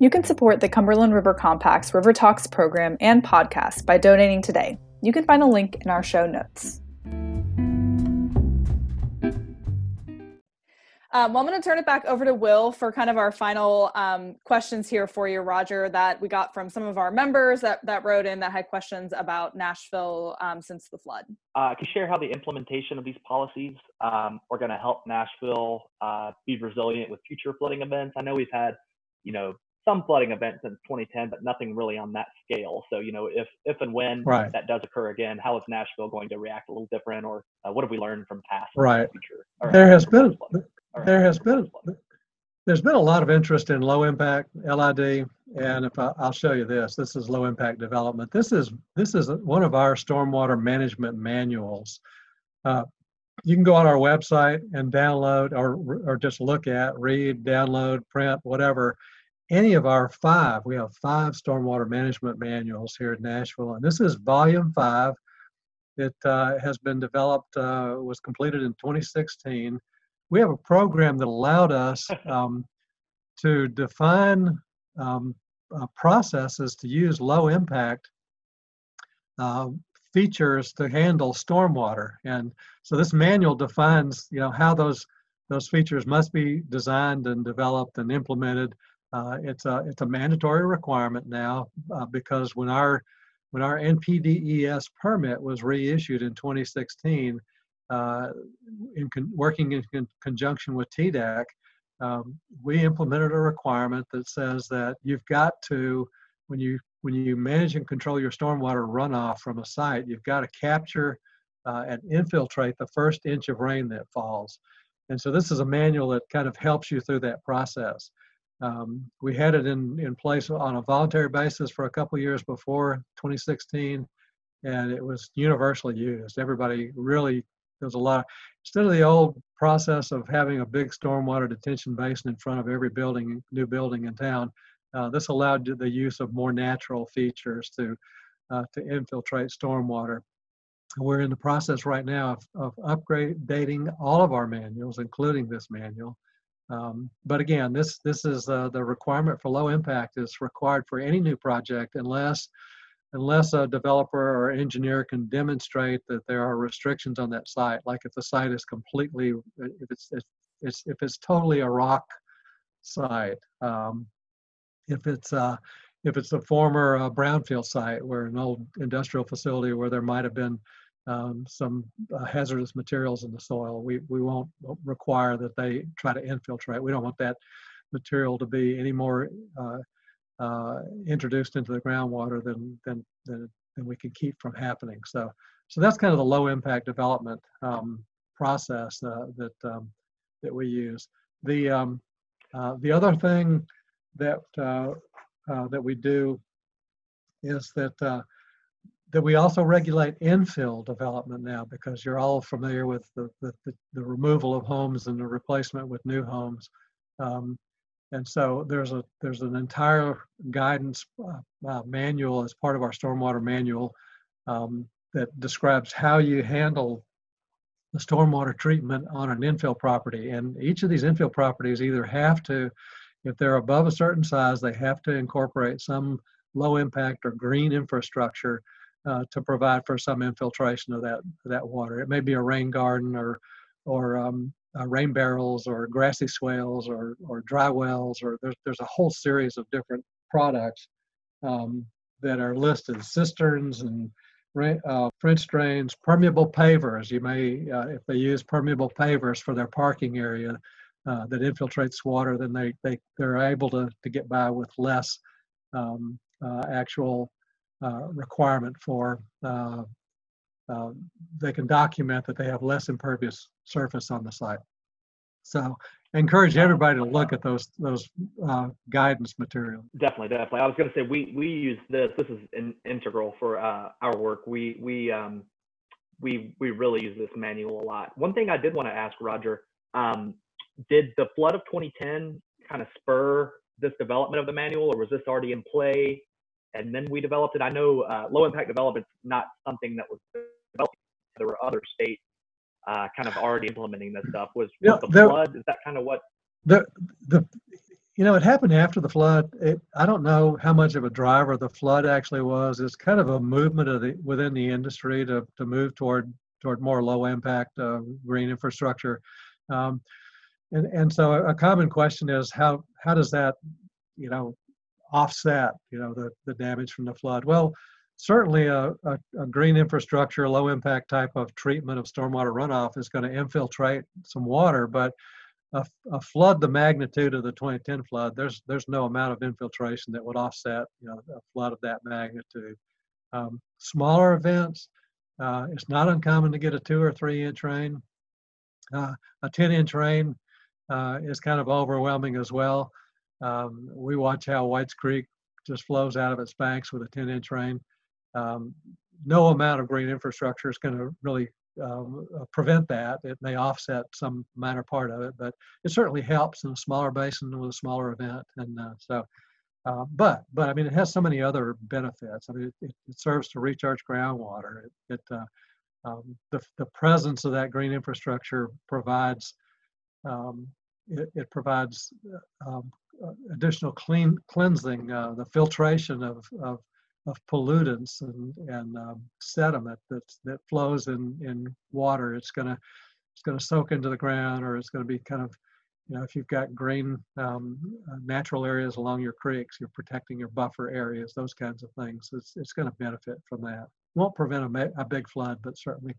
Speaker 1: You can support the Cumberland River Compact's River Talks program and podcast by donating today. You can find a link in our show notes. Um, well, I'm going to turn it back over to Will for kind of our final um, questions here for you, Roger, that we got from some of our members that, that wrote in that had questions about Nashville um, since the flood.
Speaker 4: Uh, can you share how the implementation of these policies um, are going to help Nashville uh, be resilient with future flooding events? I know we've had, you know, some flooding events since 2010, but nothing really on that scale. So, you know, if if and when
Speaker 2: Right.
Speaker 4: that does occur again, how is Nashville going to react a little different, or uh, what have we learned from past
Speaker 2: Right.
Speaker 4: future?
Speaker 2: There has been? There has been there's been a lot of interest in low impact LID, and if I, I'll show you this, this is low impact development. This is this is one of our stormwater management manuals. Uh, you can go on our website and download, or or just look at, read, download, print, whatever. Any of our five, we have five stormwater management manuals here in Nashville, and this is volume five. It uh, has been developed, uh, was completed in 2016 we have a program that allowed us um, to define um, uh, processes to use low impact uh, features to handle stormwater. And so this manual defines, you know, how those those features must be designed and developed and implemented. Uh, it's a it's a mandatory requirement now uh, because when our when our NPDES permit was reissued in 2016, uh, in con- working in con- conjunction with TDEC, um, we implemented a requirement that says that you've got to, when you when you manage and control your stormwater runoff from a site, you've got to capture uh, and infiltrate the first inch of rain that falls. And so this is a manual that kind of helps you through that process. Um, we had it in, in place on a voluntary basis for a couple years before 2016, and it was universally used. Everybody really there's a lot instead of the old process of having a big stormwater detention basin in front of every building new building in town uh, this allowed the use of more natural features to uh, to infiltrate stormwater we're in the process right now of, of upgrading all of our manuals including this manual um, but again this this is uh, the requirement for low impact is required for any new project unless unless a developer or engineer can demonstrate that there are restrictions on that site, like if the site is completely, if it's, if it's, if it's totally a rock site, um, if it's, uh, if it's a former uh, brownfield site where an old industrial facility where there might have been um, some uh, hazardous materials in the soil, we, we won't require that they try to infiltrate. We don't want that material to be any more uh, uh, introduced into the groundwater than, than, than, than we can keep from happening. So, so that's kind of the low impact development um, process uh, that, um, that we use. The, um, uh, the other thing that, uh, that we do is that, that we also regulate infill development now because you're all familiar with the, the, the, the removal of homes and the replacement with new homes. Um, and so there's a there's an entire guidance uh, uh, manual as part of our stormwater manual um, that describes how you handle the stormwater treatment on an infill property. And each of these infill properties either have to, if they're above a certain size, they have to incorporate some low impact or green infrastructure uh, to provide for some infiltration of that that water. It may be a rain garden or or um, uh, rain barrels or grassy swales or, or dry wells, or there's, there's a whole series of different products um, that are listed cisterns and uh, French drains, permeable pavers. You may, uh, if they use permeable pavers for their parking area uh, that infiltrates water, then they, they, they're able to, to get by with less um, actual requirement for uh, they can document that they have less impervious surface on the site. So I encourage everybody to look at those those uh, guidance materials.
Speaker 4: Definitely, definitely. I was going to say we we use this. This is in, integral for uh, our work. We we um, we we really use this manual a lot. One thing I did want to ask Roger, um, did the flood of 2010 kind of spur this development of the manual, or was this already in play and then we developed it? I know uh, low impact development is not something that was developed. There were other states uh, kind of already implementing this stuff. Was,
Speaker 2: Yeah,
Speaker 4: was the
Speaker 2: there-
Speaker 4: flood? Is that kind of what?
Speaker 2: the the you know it happened after the flood it, i don't know how much of a driver the flood actually was it's kind of a movement of the within the industry to to move toward toward more low impact uh, green infrastructure um, and and so a, a common question is how how does that you know offset you know the the damage from the flood well certainly a, a, a green infrastructure low impact type of treatment of stormwater runoff is going to infiltrate some water but a, a flood the magnitude of the 2010 flood, there's there's no amount of infiltration that would offset you know a flood of that magnitude. Um, smaller events, uh, it's not uncommon to get a two or three inch rain. Uh, a 10 inch rain uh, is kind of overwhelming as well. Um, we watch how Whites Creek just flows out of its banks with a 10 inch rain. Um, no amount of green infrastructure is going to really um, uh, prevent that. It may offset some minor part of it, but it certainly helps in a smaller basin with a smaller event. And uh, so, uh, but but I mean, it has so many other benefits. I mean, it, it serves to recharge groundwater. It, it uh, um, the the presence of that green infrastructure provides um, it, it provides uh, um, additional clean cleansing, uh, the filtration of of of pollutants and, and um, sediment that's, that flows in, in water. It's gonna it's gonna soak into the ground, or it's gonna be kind of you know if you've got green um, uh, natural areas along your creeks, you're protecting your buffer areas, those kinds of things. It's it's going to benefit from that. Won't prevent a, a big flood, but certainly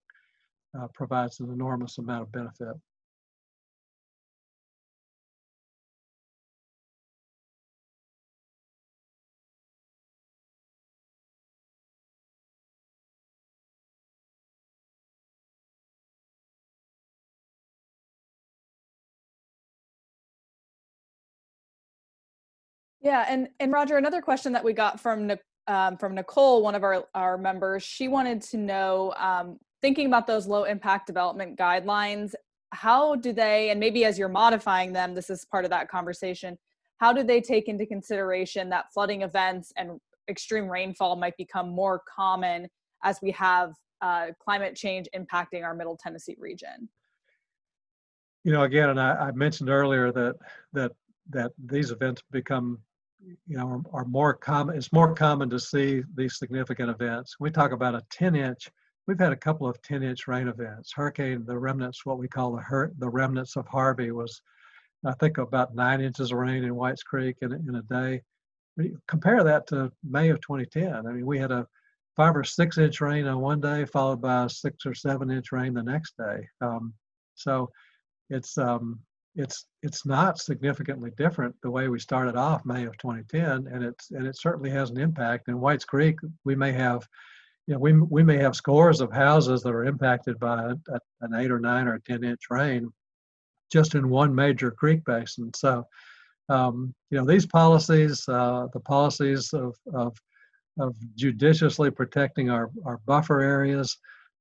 Speaker 2: uh, provides an enormous amount of benefit.
Speaker 1: Yeah, and and Roger, another question that we got from um, from Nicole, one of our our members, she wanted to know, um, thinking about those low impact development guidelines, how do they, and maybe as you're modifying them, this is part of that conversation. How do they take into consideration that flooding events and extreme rainfall might become more common as we have uh, climate change impacting our Middle Tennessee region?
Speaker 2: You know, again, and I, I mentioned earlier that that that these events become you know are, are more common it's more common to see these significant events. We talk about a 10 inch we've had a couple of 10 inch rain events. Hurricane the remnants what we call the hur- the remnants of harvey was i think about nine inches of rain in whites creek in, in a day. Compare that to may of 2010 i mean we had a five or six inch rain on one day followed by a six or seven inch rain the next day. Um, so it's um, it's it's not significantly different the way we started off May of 2010, and it's and it certainly has an impact. In Whites Creek, we may have, you know, we we may have scores of houses that are impacted by a, a, an eight or nine or 10 inch rain, just in one major creek basin. So, um, you know, these policies, uh, the policies of of of judiciously protecting our our buffer areas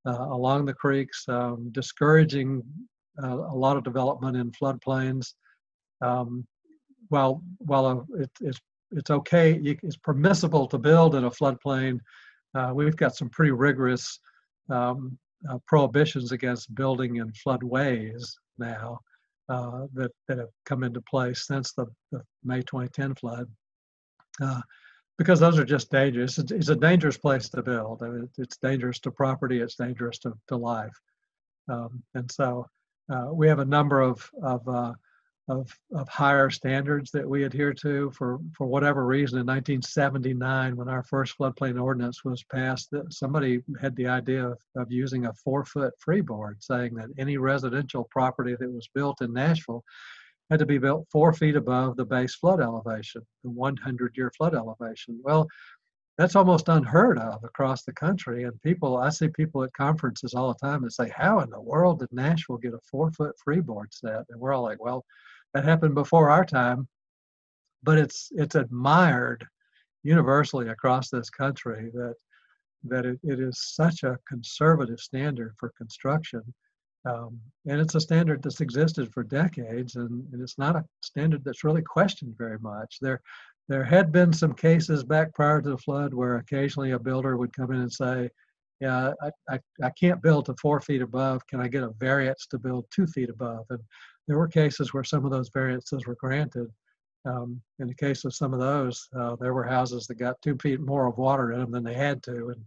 Speaker 2: uh, along the creeks, um, discouraging uh, a lot of development in floodplains. Um, while while uh, it, it's it's okay, it's permissible to build in a floodplain. Uh, we've got some pretty rigorous um, uh, prohibitions against building in floodways now uh, that that have come into place since the, the May 2010 flood. Uh, because those are just dangerous. It's, it's a dangerous place to build. I mean, it's dangerous to property. It's dangerous to, to life. Um, and so uh, we have a number of of, uh, of of higher standards that we adhere to for for whatever reason. In 1979, when our first floodplain ordinance was passed, that somebody had the idea of, of using a four-foot freeboard, saying that any residential property that was built in Nashville had to be built four feet above the base flood elevation, the 100-year flood elevation. Well, that's almost unheard of across the country. And people, I see people at conferences all the time that say, How in the world did Nashville get a four foot freeboard set? And we're all like, Well, that happened before our time. But it's it's admired universally across this country that that it, it is such a conservative standard for construction. Um, and it's a standard that's existed for decades, and, and, it's not a standard that's really questioned very much. There, there had been some cases back prior to the flood where occasionally a builder would come in and say, "Yeah, I, I, I can't build to four feet above. Can I get a variance to build two feet above?" And there were cases where some of those variances were granted. Um, in the case of some of those, uh, there were houses that got two feet more of water in them than they had to, in,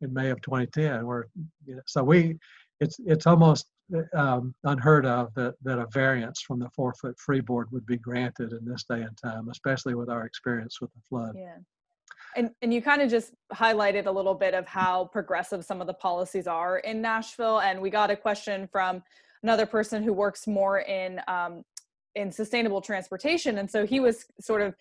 Speaker 2: in May of 2010. Where you know, so we, it's it's almost um, unheard of that that a variance from the four foot freeboard would be granted in this day and time, especially with our experience with the flood.
Speaker 1: Yeah. And, and you kind of just highlighted a little bit of how progressive some of the policies are in Nashville. And we got a question from another person who works more in um, in sustainable transportation and so he was sort of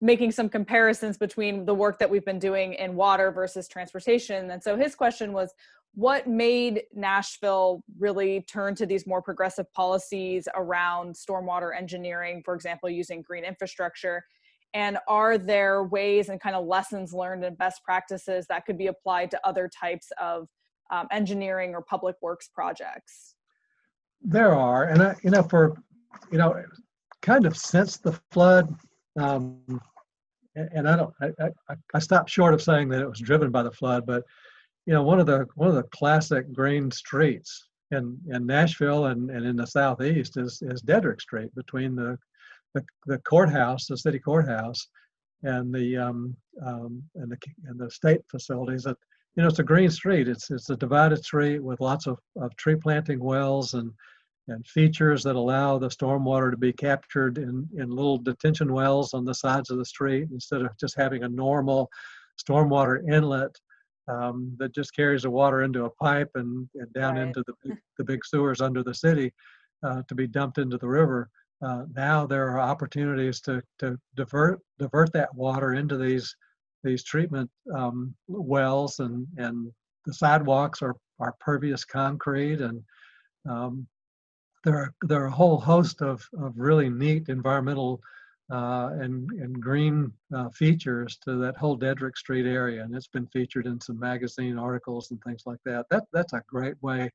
Speaker 1: making some comparisons between the work that we've been doing in water versus transportation and so his question was what made nashville really turn to these more progressive policies around stormwater engineering for example using green infrastructure? And are there ways and kind of lessons learned and best practices that could be applied to other types of um, engineering or public works projects?
Speaker 2: There are and i you know for you know, kind of since the flood, um, and I don't, I, I, I stopped short of saying that it was driven by the flood, but you know, one of the one of the classic green streets in in Nashville and, and in the southeast is is Deaderick Street between the the, the courthouse, the city courthouse, and the um, um, and the and the state facilities. That you know, it's a green street. It's it's a divided street with lots of, of tree planting wells and and features that allow the stormwater to be captured in, in little detention wells on the sides of the street instead of just having a normal stormwater inlet um, that just carries the water into a pipe and, and down right. into the, the big sewers under the city uh, to be dumped into the river. Uh, now there are opportunities to, to divert divert that water into these these treatment um, wells and and the sidewalks are are pervious concrete and um, there are there are a whole host of, of really neat environmental uh, and and green uh, features to that whole Deaderick Street area, and it's been featured in some magazine articles and things like that. That that's a great way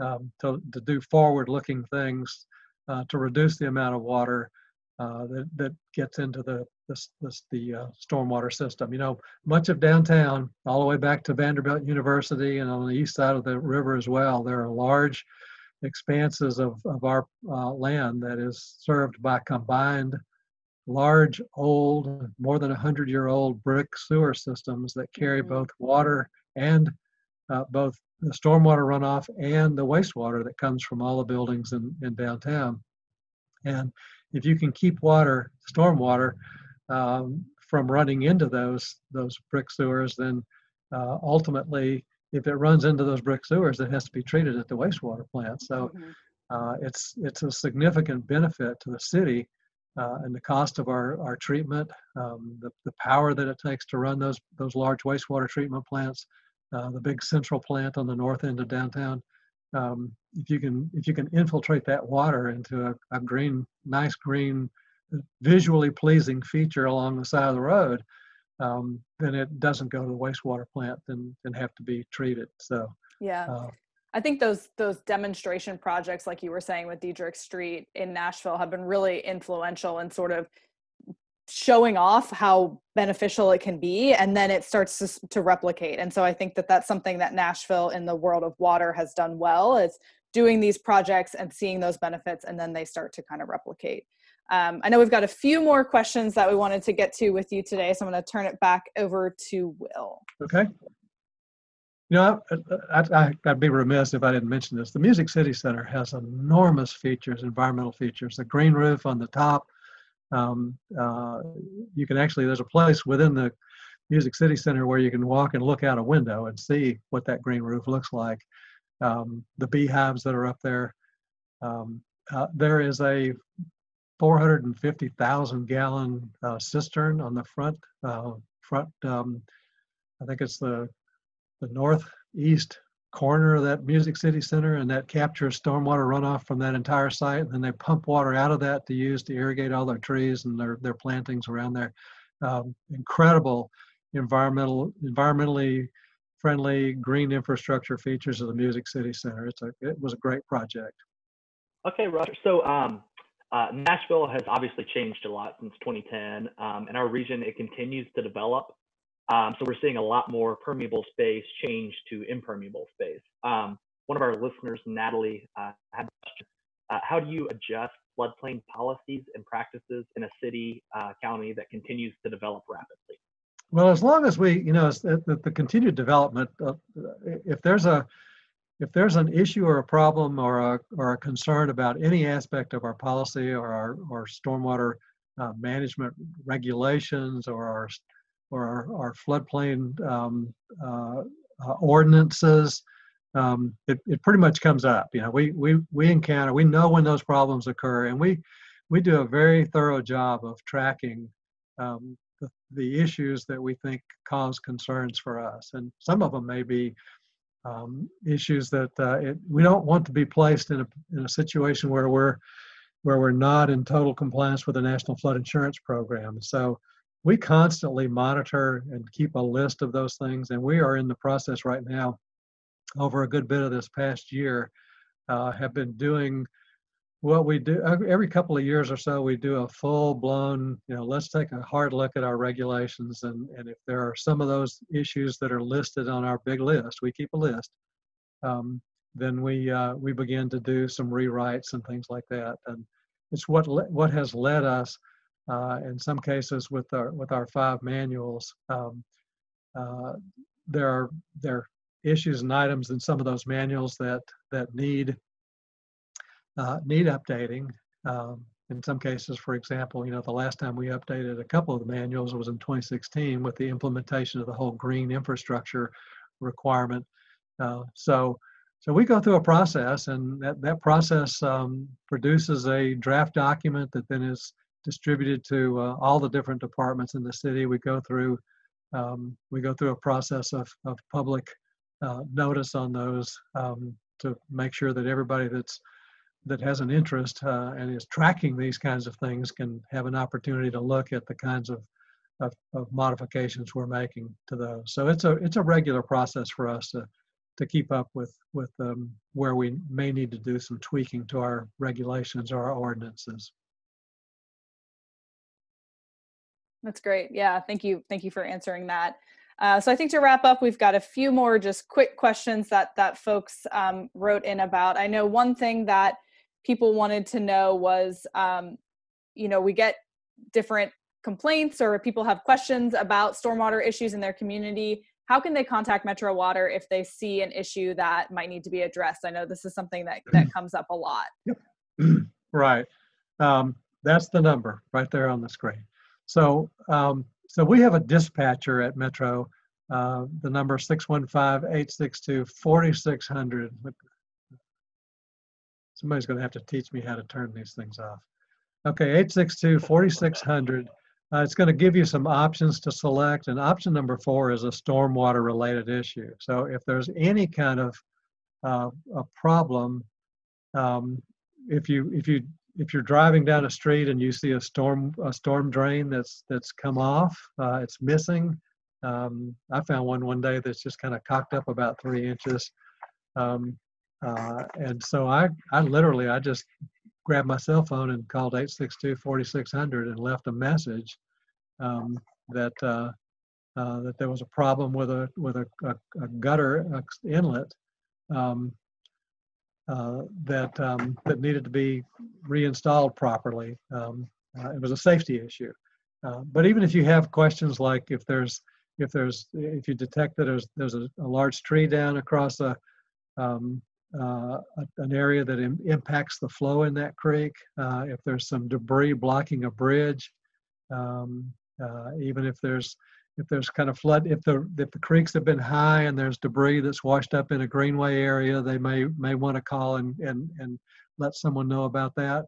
Speaker 2: um, to to do forward-looking things uh, to reduce the amount of water uh, that that gets into the this, this the uh, stormwater system. You know, much of downtown, all the way back to Vanderbilt University, and on the east side of the river as well, there are large expanses of, of our uh, land that is served by combined large old more than 100 year old brick sewer systems that carry mm-hmm. both water and uh, both the stormwater runoff and the wastewater that comes from all the buildings in, in downtown and if you can keep water stormwater um, from running into those those brick sewers then uh, ultimately if it runs into those brick sewers, it has to be treated at the wastewater plant. So mm-hmm. uh, it's it's a significant benefit to the city uh, and the cost of our, our treatment, um, the, the power that it takes to run those those large wastewater treatment plants, uh, the big central plant on the north end of downtown. Um, if you can if you can infiltrate that water into a, a green, nice green, visually pleasing feature along the side of the road, um, then it doesn't go to the wastewater plant and, and have to be treated. So
Speaker 1: yeah. Uh, I think those those demonstration projects, like you were saying with Deaderick Street in Nashville, have been really influential in sort of showing off how beneficial it can be, and then it starts to, to replicate. And so I think that that's something that Nashville in the world of water has done well. Is doing these projects and seeing those benefits, and then they start to kind of replicate. Um, I know we've got a few more questions that we wanted to get to with you today, so I'm going to turn it back over to Will.
Speaker 2: Okay. You know, I, I'd be remiss if I didn't mention this. The Music City Center has enormous features, environmental features. The green roof on the top. Um, uh, you can actually, there's a place within the Music City Center where you can walk and look out a window and see what that green roof looks like. Um, the beehives that are up there. Um, uh, there is a 450,000 gallon uh, cistern on the front uh, front. Um, I think it's the the northeast corner of that Music City Center, and that captures stormwater runoff from that entire site. And then they pump water out of that to use to irrigate all their trees and their their plantings around there. Um, incredible environmental environmentally friendly green infrastructure features of the Music City Center. It's a, it was a great project.
Speaker 4: Okay, Roger. So um, uh, Nashville has obviously changed a lot since 2010. Um, in our region, it continues to develop. Um, so we're seeing a lot more permeable space change to impermeable space. Um, one of our listeners, Natalie, uh, had. Uh, how do you adjust floodplain policies and practices in a city, uh, county that continues to develop rapidly?
Speaker 2: Well, as long as we, you know, the, the continued development, if there's a, if there's an issue or a problem or a, or a concern about any aspect of our policy or our or stormwater uh, management regulations or our or our, our floodplain um, uh, uh, ordinances, um, it, it pretty much comes up. You know, we we we encounter, we know when those problems occur, and we we do a very thorough job of tracking um, the, the issues that we think cause concerns for us, and some of them may be um, issues that uh, it, we don't want to be placed in a, in a situation where we're where we're not in total compliance with the National Flood Insurance Program. So we constantly monitor and keep a list of those things, and we are in the process right now. Over a good bit of this past year, uh, have been doing what we do every couple of years or so we do a full blown you know let's take a hard look at our regulations and and if there are some of those issues that are listed on our big list we keep a list um, then we uh, we begin to do some rewrites and things like that and it's what what has led us uh, in some cases with our with our five manuals um, uh, there are there are issues and items in some of those manuals that that need uh, need updating. Um, in some cases, for example, you know, the last time we updated a couple of the manuals was in 2016 with the implementation of the whole green infrastructure requirement. Uh, so, so we go through a process, and that that process um, produces a draft document that then is distributed to uh, all the different departments in the city. We go through um, we go through a process of of public uh, notice on those um, to make sure that everybody that's that has an interest uh, and is tracking these kinds of things can have an opportunity to look at the kinds of, of, of, modifications we're making to those. So it's a it's a regular process for us to to keep up with with um, where we may need to do some tweaking to our regulations or our ordinances.
Speaker 1: That's great. Yeah, thank you. Thank you for answering that. Uh, so I think to wrap up, we've got a few more just quick questions that that folks um, wrote in about. I know one thing that people wanted to know was um, you know we get different complaints or people have questions about stormwater issues in their community how can they contact metro water if they see an issue that might need to be addressed i know this is something that that comes up a lot
Speaker 2: yep. right um, that's the number right there on the screen so um, so we have a dispatcher at metro uh, the number 615-862-4600 Somebody's going to have to teach me how to turn these things off. Okay, 862-4600. Uh, it's going to give you some options to select, and option number four is a stormwater related issue. So if there's any kind of uh, a problem, um, if you if you if you're driving down a street and you see a storm a storm drain that's that's come off, uh, it's missing. Um, I found one one day that's just kind of cocked up about three inches. Um, uh, and so I, I literally, I just grabbed my cell phone and called 862-4600 and left a message um, that uh, uh, that there was a problem with a with a, a, a gutter inlet um, uh, that um, that needed to be reinstalled properly. Um, uh, it was a safety issue. Uh, but even if you have questions like if there's if there's if you detect that there's there's a, a large tree down across a um, uh, an area that Im impacts the flow in that creek, uh, if there's some debris blocking a bridge, um, uh, even if there's if there's kind of flood, if the if the creeks have been high and there's debris that's washed up in a greenway area, they may may want to call and and and let someone know about that.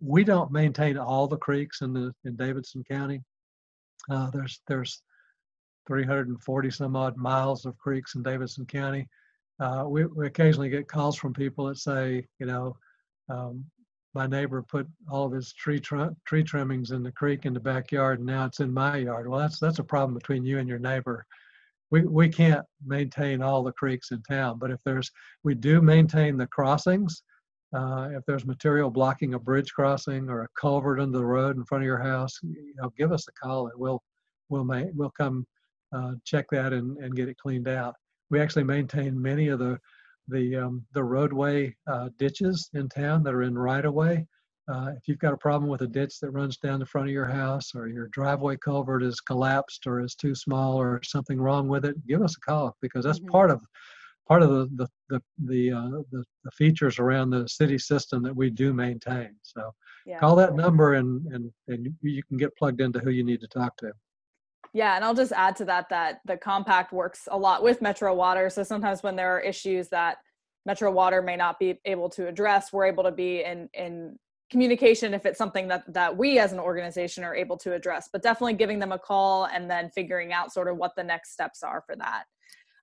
Speaker 2: We don't maintain all the creeks in the in Davidson County. Uh, there's there's 340 some odd miles of creeks in Davidson County uh, we, we occasionally get calls from people that say, you know, um, my neighbor put all of his tree tr- tree trimmings in the creek in the backyard, and now it's in my yard. Well, that's that's a problem between you and your neighbor. we, we can't maintain all the creeks in town, but if there's, we do maintain the crossings. Uh, if there's material blocking a bridge crossing or a culvert under the road in front of your house, you know, give us a call and we'll, we'll, ma- we'll come uh, check that and, and get it cleaned out. We actually maintain many of the, the, um, the roadway uh, ditches in town that are in right of way. Uh, if you've got a problem with a ditch that runs down the front of your house or your driveway culvert is collapsed or is too small or something wrong with it, give us a call because that's
Speaker 1: Mhm.
Speaker 2: part of part of the the the the, uh, the the features around the city system that we do maintain. So
Speaker 1: Yeah.
Speaker 2: call that number and and and you can get plugged into who you need to talk to.
Speaker 1: Yeah, and I'll just add to that that the compact works a lot with Metro Water. So sometimes when there are issues that Metro Water may not be able to address, we're able to be in in communication if it's something that that we as an organization are able to address. But definitely giving them a call and then figuring out sort of what the next steps are for that.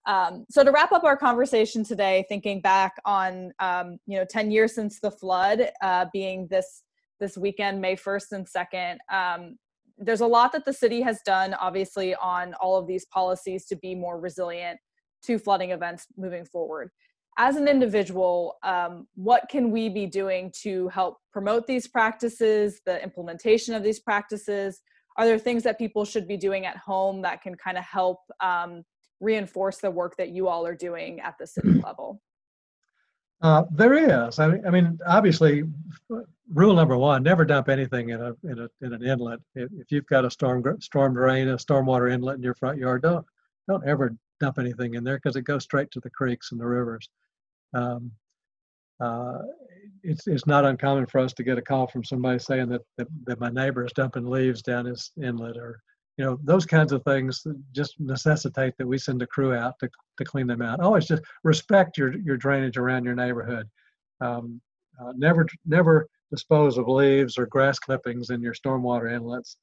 Speaker 1: Um, so to wrap up our conversation today, thinking back on um, you know 10 years since the flood, uh, being this this weekend, May 1st and 2nd. Um, there's a lot that the city has done, obviously, on all of these policies to be more resilient to flooding events moving forward. As an individual, um, what can we be doing to help promote these practices, the implementation of these practices? Are there things that people should be doing at home that can kind of help um, reinforce the work that you all are doing at the city level?
Speaker 2: Uh, there is. I mean, I mean, obviously, rule number one: never dump anything in a in a in an inlet. If, you've got a storm storm drain, a stormwater inlet in your front yard, don't don't ever dump anything in there because it goes straight to the creeks and the rivers. Um, uh, it's it's not uncommon for us to get a call from somebody saying that that, that my neighbor is dumping leaves down his inlet or you know those kinds of things just necessitate that we send a crew out to, to clean them out always just respect your your drainage around your neighborhood um, uh, never never dispose of leaves or grass clippings in your stormwater inlets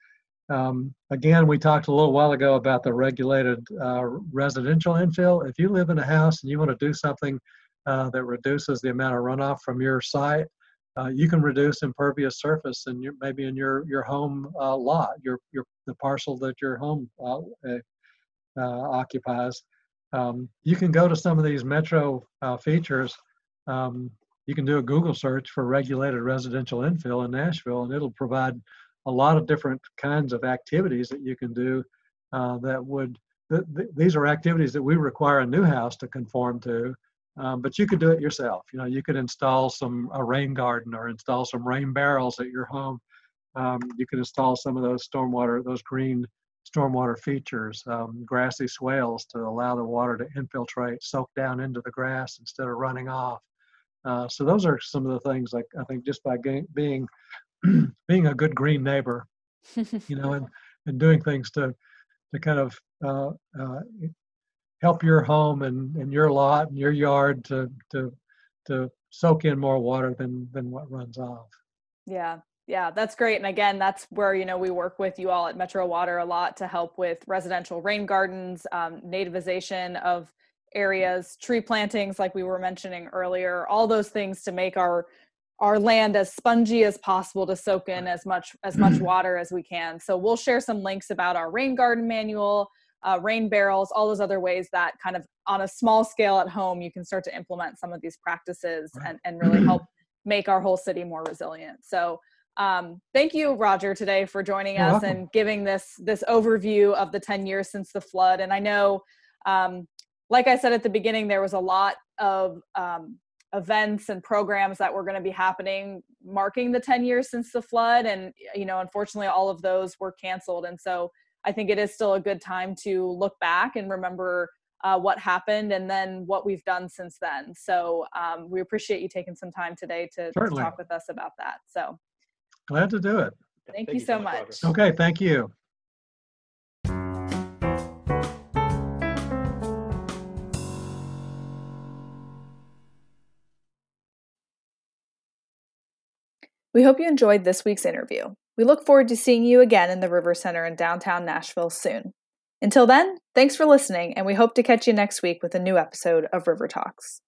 Speaker 2: um, again we talked a little while ago about the regulated uh, residential infill if you live in a house and you want to do something uh, that reduces the amount of runoff from your site uh, you can reduce impervious surface and maybe in your your home uh, lot, your your the parcel that your home uh, uh, occupies. Um, you can go to some of these metro features. Um, you can do a Google search for regulated residential infill in Nashville, and it'll provide a lot of different kinds of activities that you can do uh, that would. Th- th- these are activities that we require a new house to conform to, um, but you could do it yourself. You know, you could install some a rain garden or install some rain barrels at your home. Um, you can install some of those stormwater, those green stormwater features, um, grassy swales to allow the water to infiltrate, soak down into the grass instead of running off. Uh, so those are some of the things like I think just by being being a good green neighbor, you know, and and doing things to to kind of uh, uh, help your home and, and your lot and your yard to to to soak in more water than than what runs off.
Speaker 1: Yeah, yeah, that's great. And again, that's where you know we work with you all at Metro Water a lot to help with residential rain gardens, um, nativization of areas, tree plantings, like we were mentioning earlier, all those things to make our our land as spongy as possible to soak in as much as much water as we can. So we'll share some links about our rain garden manual, uh, rain barrels, all those other ways that kind of on a small scale at home you can start to implement some of these practices and, and really help make our whole city more resilient. So um, thank you, Roger, today for joining
Speaker 2: You're
Speaker 1: us
Speaker 2: welcome.
Speaker 1: and giving this this overview of the 10 years since the flood. And I know, um, like I said at the beginning, there was a lot of um, events and programs that were going to be happening marking the 10 years since the flood and you know unfortunately all of those were canceled and so i think it is still a good time to look back and remember uh, what happened and then what we've done since then so um, we appreciate you taking some time today to, to talk with us about that so
Speaker 2: Glad to do it.
Speaker 1: Thank you so much.
Speaker 4: Roger.
Speaker 2: Okay, thank you.
Speaker 1: We hope you enjoyed this week's interview. We look forward to seeing you again in the River Center in downtown Nashville soon. Until then, thanks for listening, and we hope to catch you next week with a new episode of River Talks.